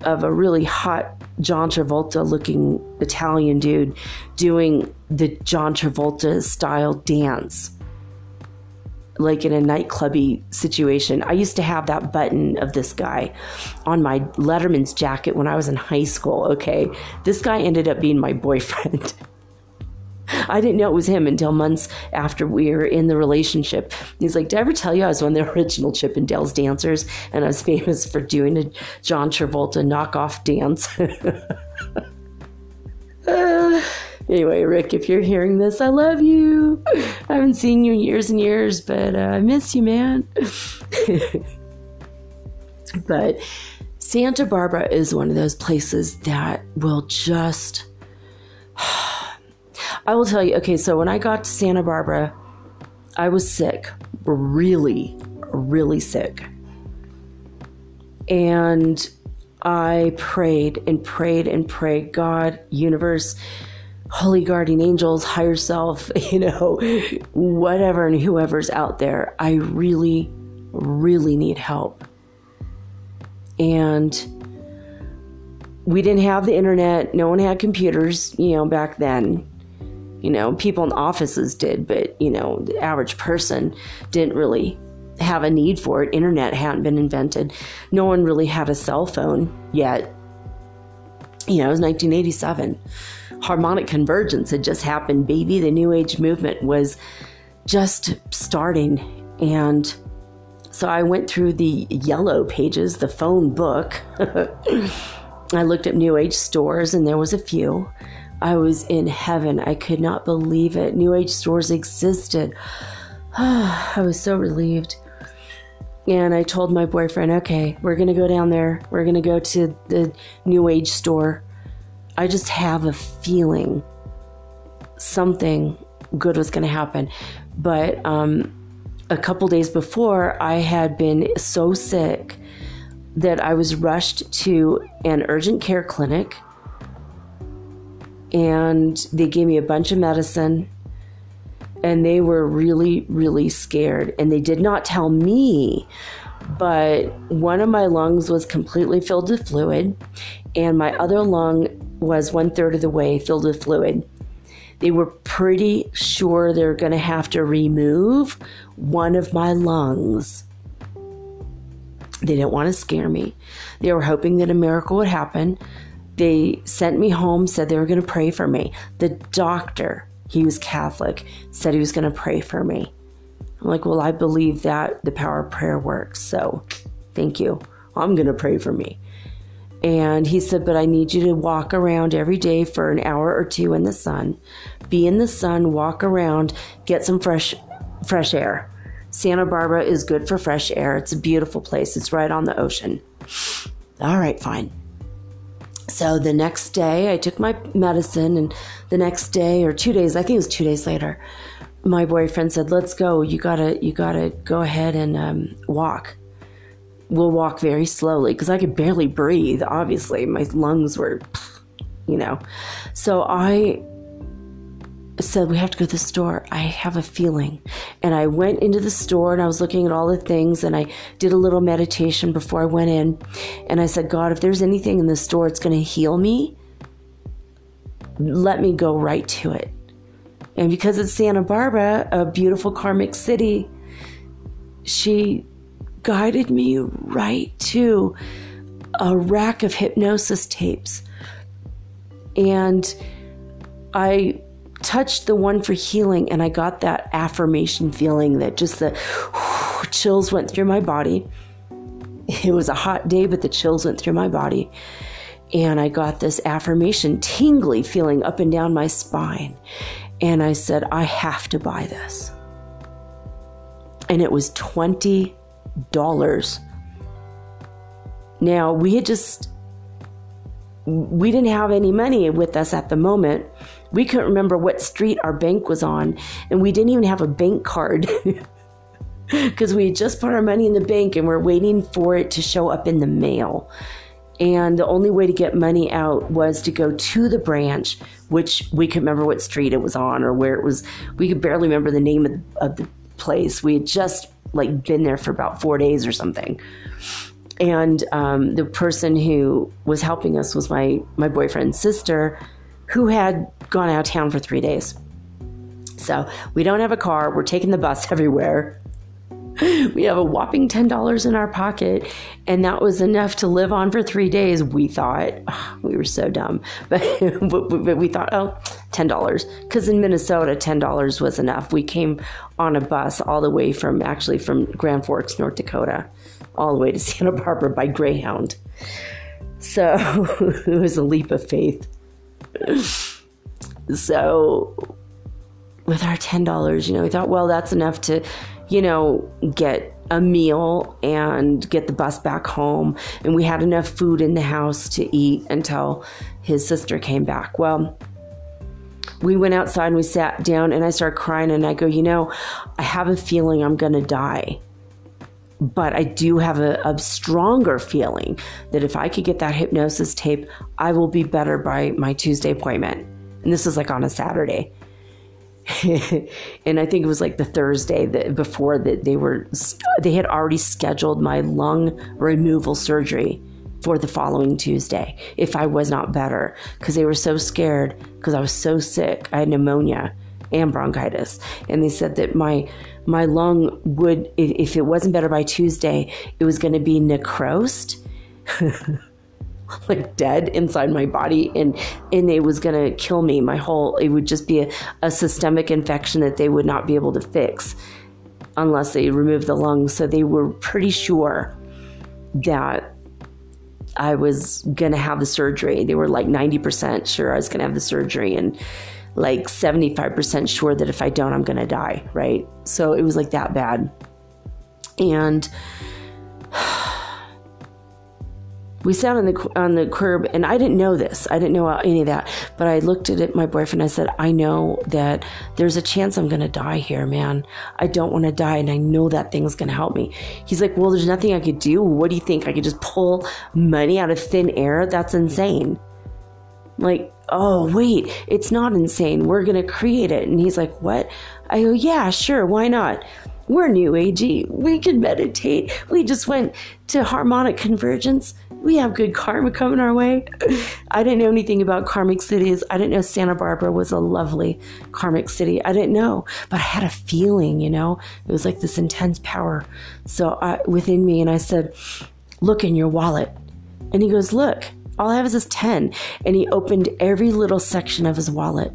of a really hot John Travolta looking Italian dude doing the John Travolta style dance, like in a nightclubby situation. I used to have that button of this guy on my Letterman's jacket when I was in high school. Okay, this guy ended up being my boyfriend. I didn't know it was him until months after we were in the relationship. He's like, Did I ever tell you I was one of the original Chip and Chippendales dancers and I was famous for doing a John Travolta knockoff dance? uh, Anyway, Rick, if you're hearing this, I love you. I haven't seen you in years and years, but uh, I miss you, man. but Santa Barbara is one of those places that will just. I will tell you, okay, so when I got to Santa Barbara, I was sick, really, really sick. And I prayed and prayed and prayed, God, universe, holy guardian angels, higher self, you know, whatever and whoever's out there. I really, really need help. And we didn't have the internet, no one had computers, you know, back then. You know, people in offices did, but, you know, the average person didn't really have a need for it. Internet hadn't been invented. No one really had a cell phone yet. You know, it was 1987 harmonic convergence had just happened, baby. The New Age movement was just starting. And so I went through the yellow pages, the phone book. I looked at New Age stores, and there was a few. I was in heaven. I could not believe it. New Age stores existed. I was so relieved. And I told my boyfriend, okay, we're going to go down there. We're going to go to the New Age store. I just have a feeling something good was going to happen. But um, a couple days before, I had been so sick that I was rushed to an urgent care clinic and they gave me a bunch of medicine and they were really, really scared. And they did not tell me, but one of my lungs was completely filled with fluid, and my other lung was one third of the way filled with fluid. They were pretty sure they're going to have to remove one of my lungs. They didn't want to scare me. They were hoping that a miracle would happen. They sent me home, said they were going to pray for me. The doctor, he was Catholic, said he was going to pray for me. I'm like, well, I believe that the power of prayer works. So thank you. I'm going to pray for me. And he said, But I need you to walk around every day for an hour or two in the sun. Be in the sun, walk around, get some fresh fresh air. Santa Barbara is good for fresh air. It's a beautiful place. It's right on the ocean. All right, fine. So the next day, I took my medicine, and the next day or two days, I think it was two days later, my boyfriend said, "Let's go. You gotta, you gotta go ahead and um, walk." Will walk very slowly because I could barely breathe. Obviously, my lungs were, you know. So I said, We have to go to the store. I have a feeling. And I went into the store and I was looking at all the things and I did a little meditation before I went in. And I said, God, if there's anything in the store that's going to heal me, let me go right to it. And because it's Santa Barbara, a beautiful karmic city, she guided me right to a rack of hypnosis tapes. And I touched the one for healing and I got that affirmation feeling that just the chills went through my body. It was a hot day, but the chills went through my body. And I got this affirmation tingly feeling up and down my spine. And I said, I have to buy this. And it was 20 dollars. Now, we had just we didn't have any money with us at the moment. We couldn't remember what street our bank was on, and we didn't even have a bank card. Because we had just put our money in the bank and we're waiting for it to show up in the mail. And the only way to get money out was to go to the branch, which we could remember what street it was on or where it was. We could barely remember the name of, of the place. We had just like been there for about four days or something. And um, the person who was helping us was my my boyfriend's sister, who had gone out of town for three days. So we don't have a car. We're taking the bus everywhere. We have a whopping $10 in our pocket, and that was enough to live on for three days. We thought oh, we were so dumb, but, but we thought, oh, $10 because in Minnesota, $10 was enough. We came on a bus all the way from actually from Grand Forks, North Dakota, all the way to Santa Barbara by Greyhound. So it was a leap of faith. So with our $10, you know, we thought, well, that's enough to, you know, get a meal and get the bus back home. And we had enough food in the house to eat until his sister came back. Well, we went outside and we sat down and I started crying and I go, you know, I have a feeling I'm going to die. But I do have a, a, stronger feeling that if I could get that hypnosis tape, I will be better by my Tuesday appointment. And this was like on a Saturday. and I think it was like the Thursday that before that they were they had already scheduled my lung removal surgery for the following Tuesday if I was not better because they were so scared because I was so sick. I had pneumonia and bronchitis, and they said that my my lung would if it wasn't better by Tuesday, it was going to be necrosed. like dead inside my body and and it was going to kill me my whole it would just be a, a systemic infection that they would not be able to fix unless they removed the lungs so they were pretty sure that I was going to have the surgery. They were like 90% sure I was going to have the surgery and like 75% sure that if I don't, I'm going to die, right? So it was like that bad. And we sat on the on the curb and I didn't know this. I didn't know any of that. But I looked at it, my boyfriend. I said, "I know that there's a chance I'm going to die here, man. I don't want to die, and I know that thing's going to help me." He's like, "Well, there's nothing I could do. What do you think? I could just pull money out of thin air? That's insane." Like, oh, wait, it's not insane. We're going to create it. And he's like, what? I go, yeah, sure. Why not? We're new agey. We can meditate. We just went to harmonic convergence. We have good karma coming our way. I didn't know anything about karmic cities. I didn't know Santa Barbara was a lovely karmic city. I didn't know, but I had a feeling, you know, it was like this intense power. So I, within me, and I said, look in your wallet. And he goes, look, all I have is this 10. And he opened every little section of his wallet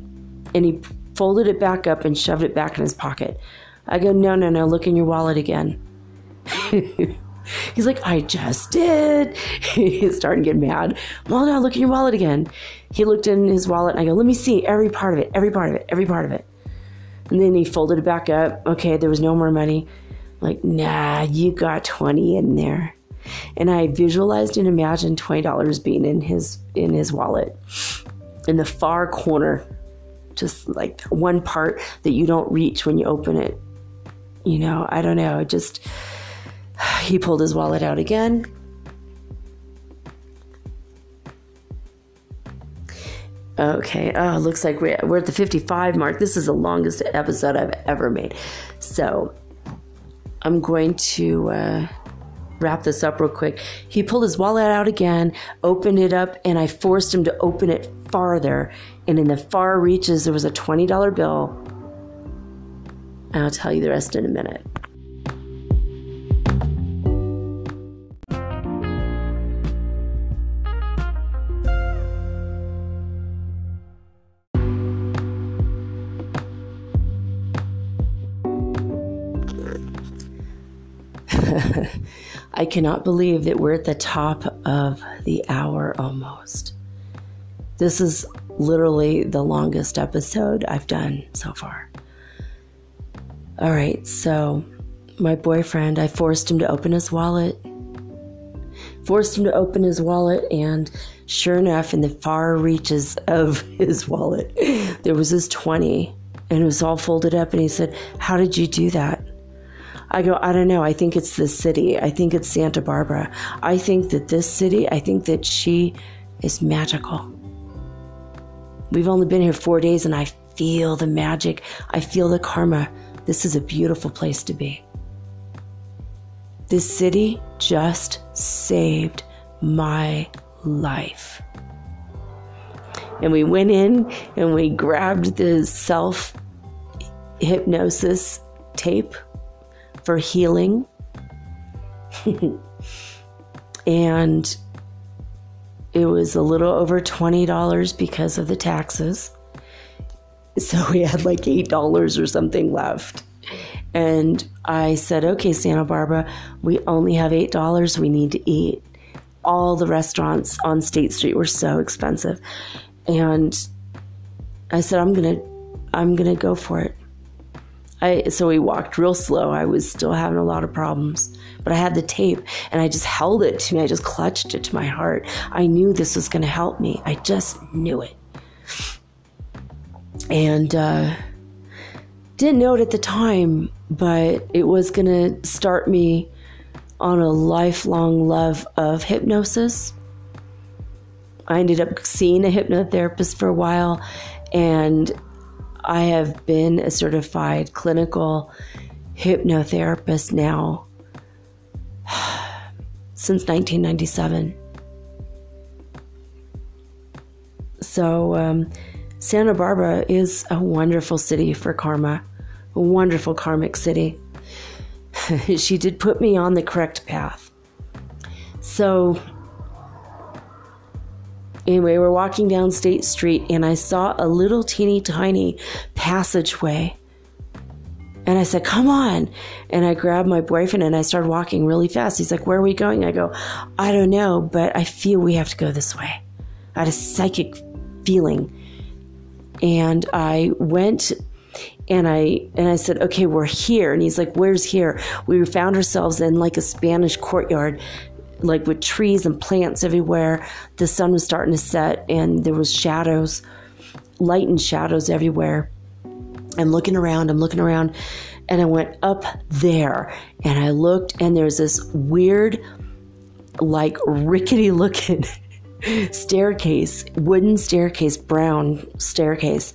and he folded it back up and shoved it back in his pocket. I go, no, no, no, look in your wallet again. He's like, I just did. He's starting to get mad. Well, now look in your wallet again. He looked in his wallet and I go, let me see every part of it, every part of it, every part of it. And then he folded it back up. Okay, there was no more money. I'm like, nah, you got 20 in there. And I visualized and imagined $20 being in his in his wallet in the far corner. Just like one part that you don't reach when you open it you know, I don't know. Just he pulled his wallet out again. Okay. Oh, looks like we're, we're at the 55 mark. This is the longest episode I've ever made. So I'm going to uh, wrap this up real quick. He pulled his wallet out again, opened it up, and I forced him to open it farther. And in the far reaches, there was a $20 bill and I'll tell you the rest in a minute. I cannot believe that we're at the top of the hour almost. This is literally the longest episode I've done so far. All right, so my boyfriend, I forced him to open his wallet. Forced him to open his wallet, and sure enough, in the far reaches of his wallet, there was his 20, and it was all folded up. And he said, How did you do that? I go, I don't know. I think it's the city. I think it's Santa Barbara. I think that this city, I think that she is magical. We've only been here four days, and I feel the magic. I feel the karma. This is a beautiful place to be. This city just saved my life. And we went in and we grabbed the self hypnosis tape for healing. and it was a little over $20 because of the taxes. So we had like $8 or something left. And I said, okay, Santa Barbara, we only have $8. We need to eat. All the restaurants on State Street were so expensive. And I said, I'm going to, I'm going to go for it. I, so we walked real slow. I was still having a lot of problems, but I had the tape and I just held it to me. I just clutched it to my heart. I knew this was going to help me. I just knew it and uh, didn't know it at the time, but it was going to start me on a lifelong love of hypnosis. I ended up seeing a hypnotherapist for a while, and I have been a certified clinical hypnotherapist now since 1997. So, um, Santa Barbara is a wonderful city for karma, a wonderful karmic city. she did put me on the correct path. So, anyway, we're walking down State Street and I saw a little teeny tiny passageway. And I said, Come on. And I grabbed my boyfriend and I started walking really fast. He's like, Where are we going? I go, I don't know, but I feel we have to go this way. I had a psychic feeling and I went and I and I said, "Okay, we're here." And he's like, "Where's here?" We found ourselves in like a Spanish courtyard, like with trees and plants everywhere. The sun was starting to set, and there was shadows, light and shadows everywhere. I'm looking around. I'm looking around, and I went up there, and I looked, and there's this weird, like rickety looking. staircase, wooden staircase, brown staircase.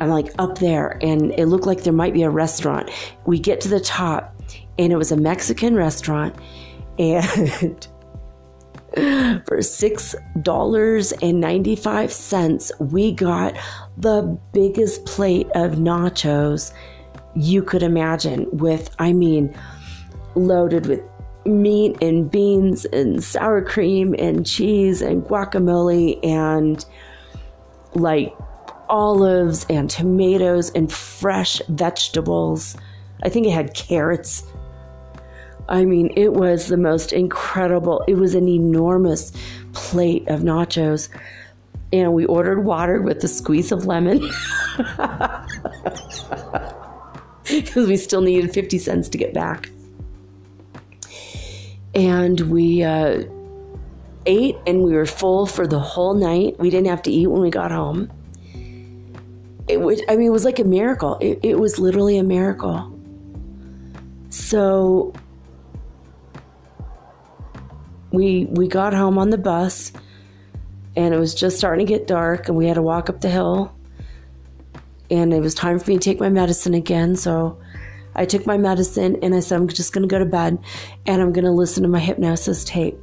I'm like up there, and it looked like there might be a restaurant. We get to the top, and it was a Mexican restaurant, and for six dollars and ninety five cents, we got the biggest plate of nachos you could imagine. With, I mean, loaded with meat and beans and sour cream and cheese and guacamole and like olives and tomatoes and fresh vegetables. I think it had carrots. I mean, it was the most incredible. It was an enormous plate of nachos. And we ordered water with a squeeze of lemon. Because we still needed 50 cents to get back and we uh, ate and we were full for the whole night. We didn't have to eat when we got home. It was, I mean, it was like a miracle. It, it was literally a miracle. So we we got home on the bus and it was just starting to get dark and we had to walk up the hill and it was time for me to take my medicine again so I took my medicine and I said, I'm just going to go to bed and I'm going to listen to my hypnosis tape.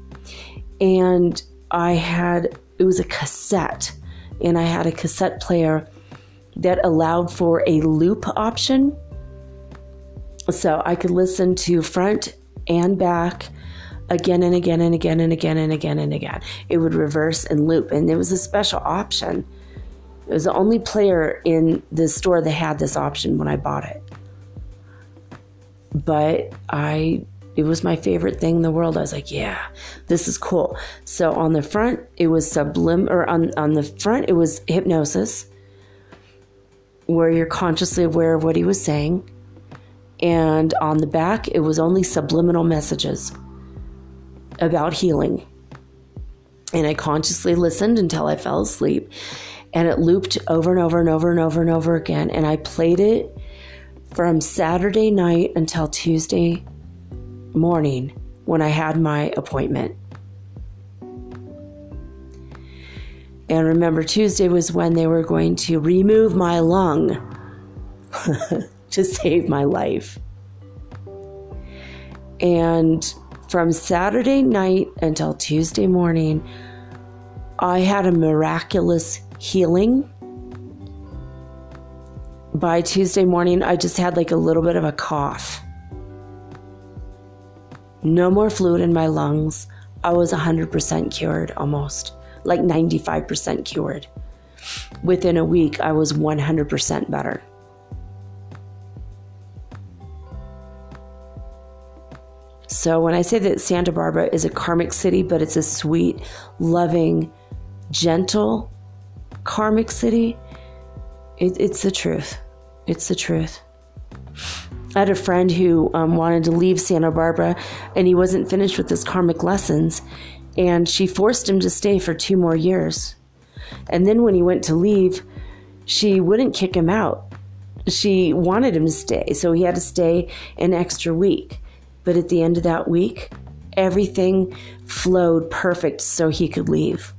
And I had, it was a cassette, and I had a cassette player that allowed for a loop option. So I could listen to front and back again and again and again and again and again and again. It would reverse and loop, and it was a special option. It was the only player in the store that had this option when I bought it but I it was my favorite thing in the world. I was like, yeah, this is cool. So on the front, it was sublim or on, on the front, it was hypnosis, where you're consciously aware of what he was saying. And on the back, it was only subliminal messages about healing. And I consciously listened until I fell asleep. And it looped over and over and over and over and over again. And I played it from Saturday night until Tuesday morning when I had my appointment. And remember, Tuesday was when they were going to remove my lung to save my life. And from Saturday night until Tuesday morning, I had a miraculous healing by Tuesday morning, I just had like a little bit of a cough. No more fluid in my lungs. I was 100% cured almost, like 95% cured. Within a week, I was 100% better. So, when I say that Santa Barbara is a karmic city, but it's a sweet, loving, gentle karmic city, it, it's the truth. It's the truth. I had a friend who um, wanted to leave Santa Barbara and he wasn't finished with his karmic lessons, and she forced him to stay for two more years. And then when he went to leave, she wouldn't kick him out. She wanted him to stay, so he had to stay an extra week. But at the end of that week, everything flowed perfect so he could leave.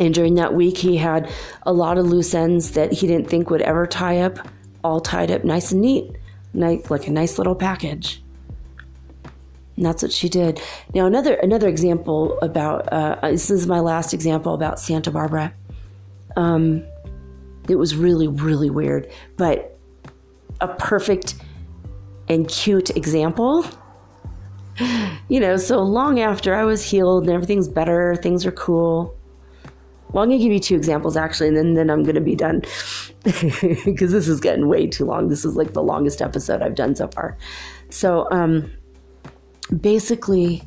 And during that week, he had a lot of loose ends that he didn't think would ever tie up, all tied up nice and neat, like a nice little package. And that's what she did. Now, another another example about uh, this is my last example about Santa Barbara. Um, it was really really weird, but a perfect and cute example. You know, so long after I was healed and everything's better, things are cool. Well, I'm going to give you two examples actually, and then, then I'm going to be done because this is getting way too long. This is like the longest episode I've done so far. So, um, basically,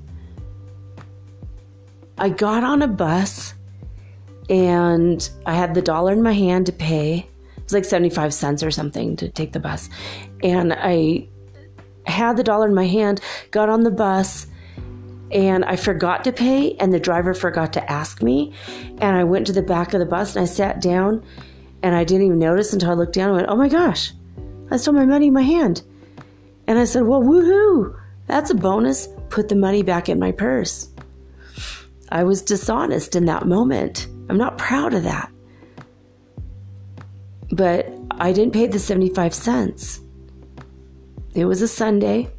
I got on a bus and I had the dollar in my hand to pay. It was like 75 cents or something to take the bus. And I had the dollar in my hand, got on the bus, and I forgot to pay, and the driver forgot to ask me. And I went to the back of the bus and I sat down, and I didn't even notice until I looked down and went, Oh my gosh, I stole my money in my hand. And I said, Well, woohoo, that's a bonus. put the money back in my purse. I was dishonest in that moment. I'm not proud of that. But I didn't pay the 75 cents. It was a Sunday.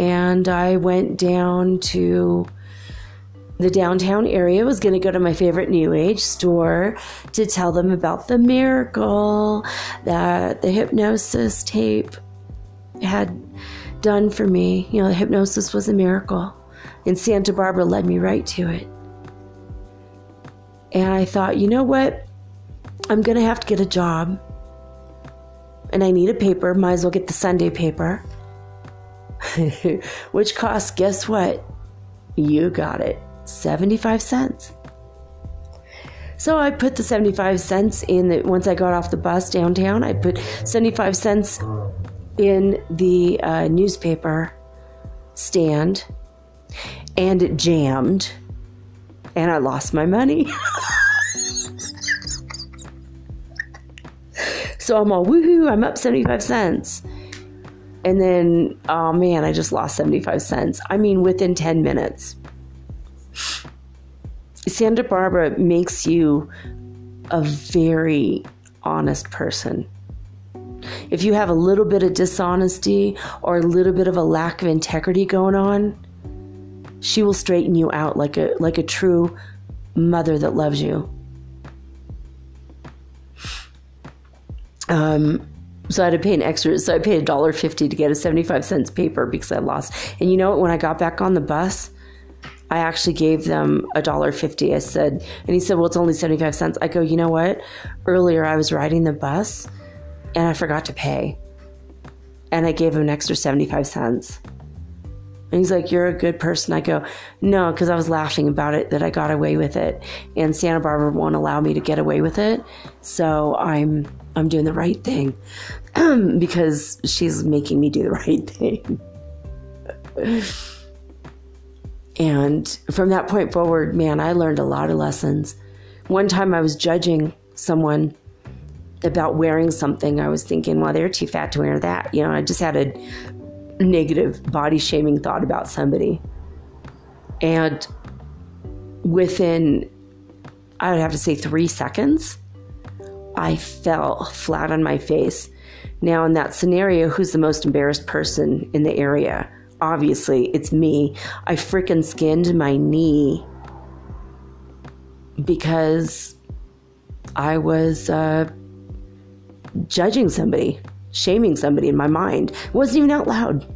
And I went down to the downtown area was going to go to my favorite new age store to tell them about the miracle that the hypnosis tape had done for me. You know, the hypnosis was a miracle. And Santa Barbara led me right to it. And I thought, you know what? I'm going to have to get a job. And I need a paper. Might as well get the Sunday paper. Which costs, guess what? You got it. 75 cents. So I put the 75 cents in the, once I got off the bus downtown, I put 75 cents in the uh, newspaper stand and it jammed and I lost my money. so I'm all woohoo, I'm up 75 cents. And then, oh man, I just lost 75 cents. I mean, within 10 minutes. Santa Barbara makes you a very honest person. If you have a little bit of dishonesty or a little bit of a lack of integrity going on, she will straighten you out like a like a true mother that loves you. Um, so I had to pay an extra. So I paid a dollar fifty to get a seventy-five cents paper because I lost. And you know what? When I got back on the bus, I actually gave them a dollar fifty. I said, and he said, "Well, it's only seventy-five cents." I go, "You know what? Earlier I was riding the bus, and I forgot to pay, and I gave him an extra seventy-five cents." And he's like, You're a good person. I go, No, because I was laughing about it that I got away with it. And Santa Barbara won't allow me to get away with it. So I'm I'm doing the right thing because she's making me do the right thing. and from that point forward, man, I learned a lot of lessons. One time I was judging someone about wearing something. I was thinking, well, they're too fat to wear that. You know, I just had a negative body shaming thought about somebody. And within, I would have to say, three seconds, I fell flat on my face. Now, in that scenario, who's the most embarrassed person in the area? Obviously, it's me. I freaking skinned my knee because I was uh, judging somebody shaming somebody in my mind. It wasn't even out loud.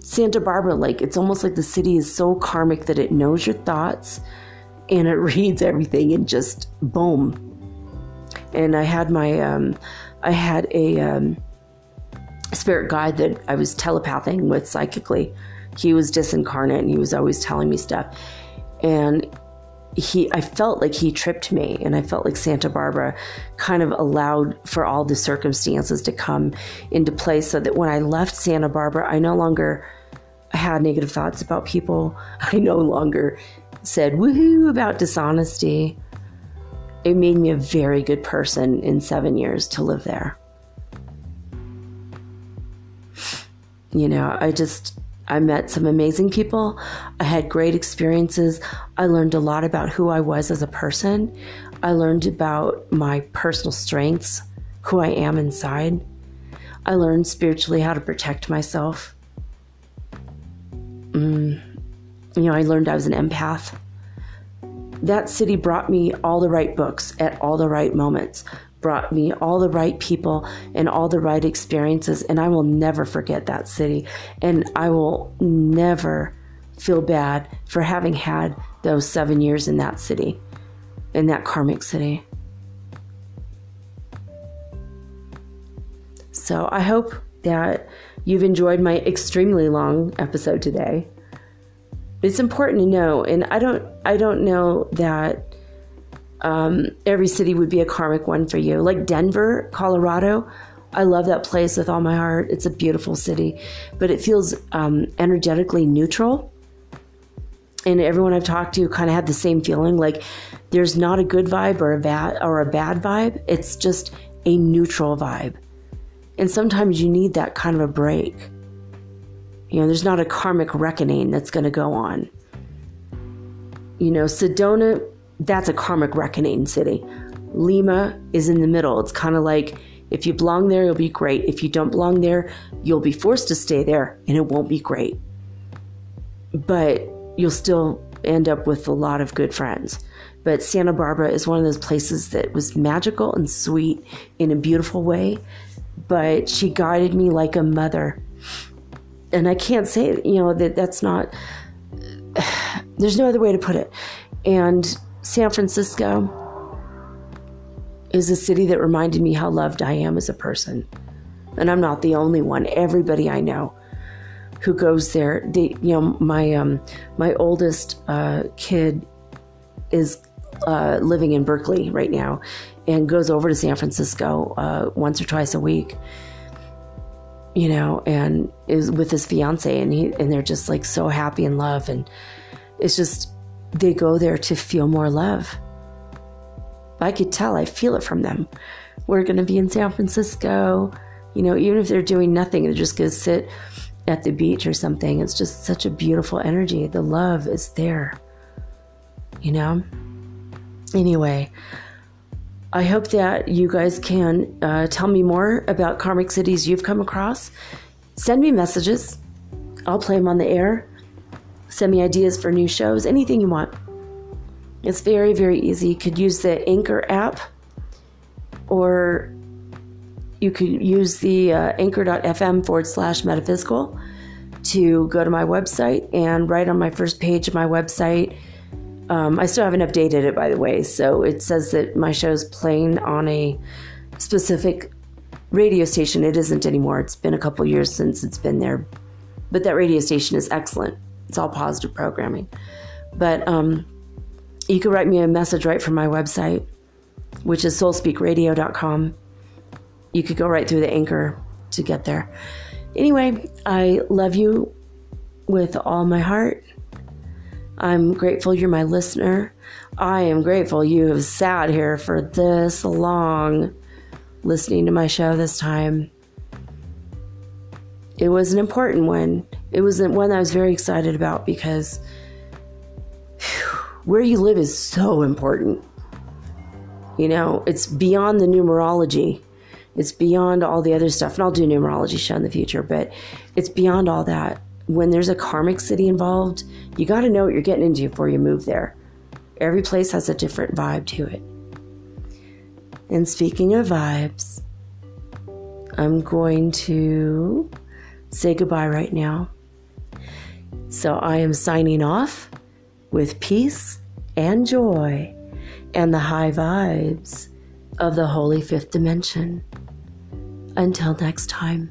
Santa Barbara, like, it's almost like the city is so karmic that it knows your thoughts and it reads everything and just boom. And I had my, um, I had a um, spirit guide that I was telepathing with psychically. He was disincarnate and he was always telling me stuff. And he I felt like he tripped me and I felt like Santa Barbara kind of allowed for all the circumstances to come into place so that when I left Santa Barbara I no longer had negative thoughts about people. I no longer said woohoo about dishonesty. It made me a very good person in 7 years to live there. You know, I just I met some amazing people. I had great experiences. I learned a lot about who I was as a person. I learned about my personal strengths, who I am inside. I learned spiritually how to protect myself. Mm, you know, I learned I was an empath. That city brought me all the right books at all the right moments brought me all the right people and all the right experiences. And I will never forget that city. And I will never feel bad for having had those seven years in that city, in that karmic city. So I hope that you've enjoyed my extremely long episode today. It's important to know, and I don't I don't know that um, every city would be a karmic one for you. Like Denver, Colorado, I love that place with all my heart. It's a beautiful city, but it feels um, energetically neutral. And everyone I've talked to kind of had the same feeling. Like there's not a good vibe or a bad or a bad vibe. It's just a neutral vibe. And sometimes you need that kind of a break. You know, there's not a karmic reckoning that's going to go on. You know, Sedona, that's a karmic reckoning city. Lima is in the middle. It's kind of like if you belong there, you'll be great. If you don't belong there, you'll be forced to stay there and it won't be great. But you'll still end up with a lot of good friends. But Santa Barbara is one of those places that was magical and sweet in a beautiful way. But she guided me like a mother. And I can't say, you know, that that's not, there's no other way to put it. And San Francisco is a city that reminded me how loved I am as a person. And I'm not the only one. Everybody I know who goes there, the you know my um, my oldest uh, kid is uh, living in Berkeley right now and goes over to San Francisco uh, once or twice a week. You know, and is with his fiance, and he and they're just like so happy in love, and it's just they go there to feel more love. I could tell, I feel it from them. We're going to be in San Francisco, you know, even if they're doing nothing, they're just going to sit at the beach or something. It's just such a beautiful energy. The love is there, you know? Anyway, I hope that you guys can uh, tell me more about karmic cities you've come across. Send me messages. I'll play them on the air. Send me ideas for new shows, anything you want. It's very, very easy. You could use the Anchor app or you could use the uh, anchor.fm forward slash metaphysical to go to my website and right on my first page of my website um, I still haven't updated it, by the way. So it says that my show is playing on a specific radio station. It isn't anymore. It's been a couple years since it's been there. But that radio station is excellent. It's all positive programming. But um, you can write me a message right from my website, which is soulspeakradio.com. You could go right through the anchor to get there. Anyway, I love you with all my heart. I'm grateful you're my listener. I am grateful you have sat here for this long listening to my show this time. It was an important one. It was one I was very excited about because where you live is so important. You know, it's beyond the numerology. It's beyond all the other stuff. And I'll do numerology show in the future, but it's beyond all that when there's a karmic city involved, you got to know what you're getting into before you move there. Every place has a different vibe to it. And speaking of vibes, I'm going to say goodbye right now. So I am signing off with peace and joy and the high vibes of the holy fifth dimension. Until next time.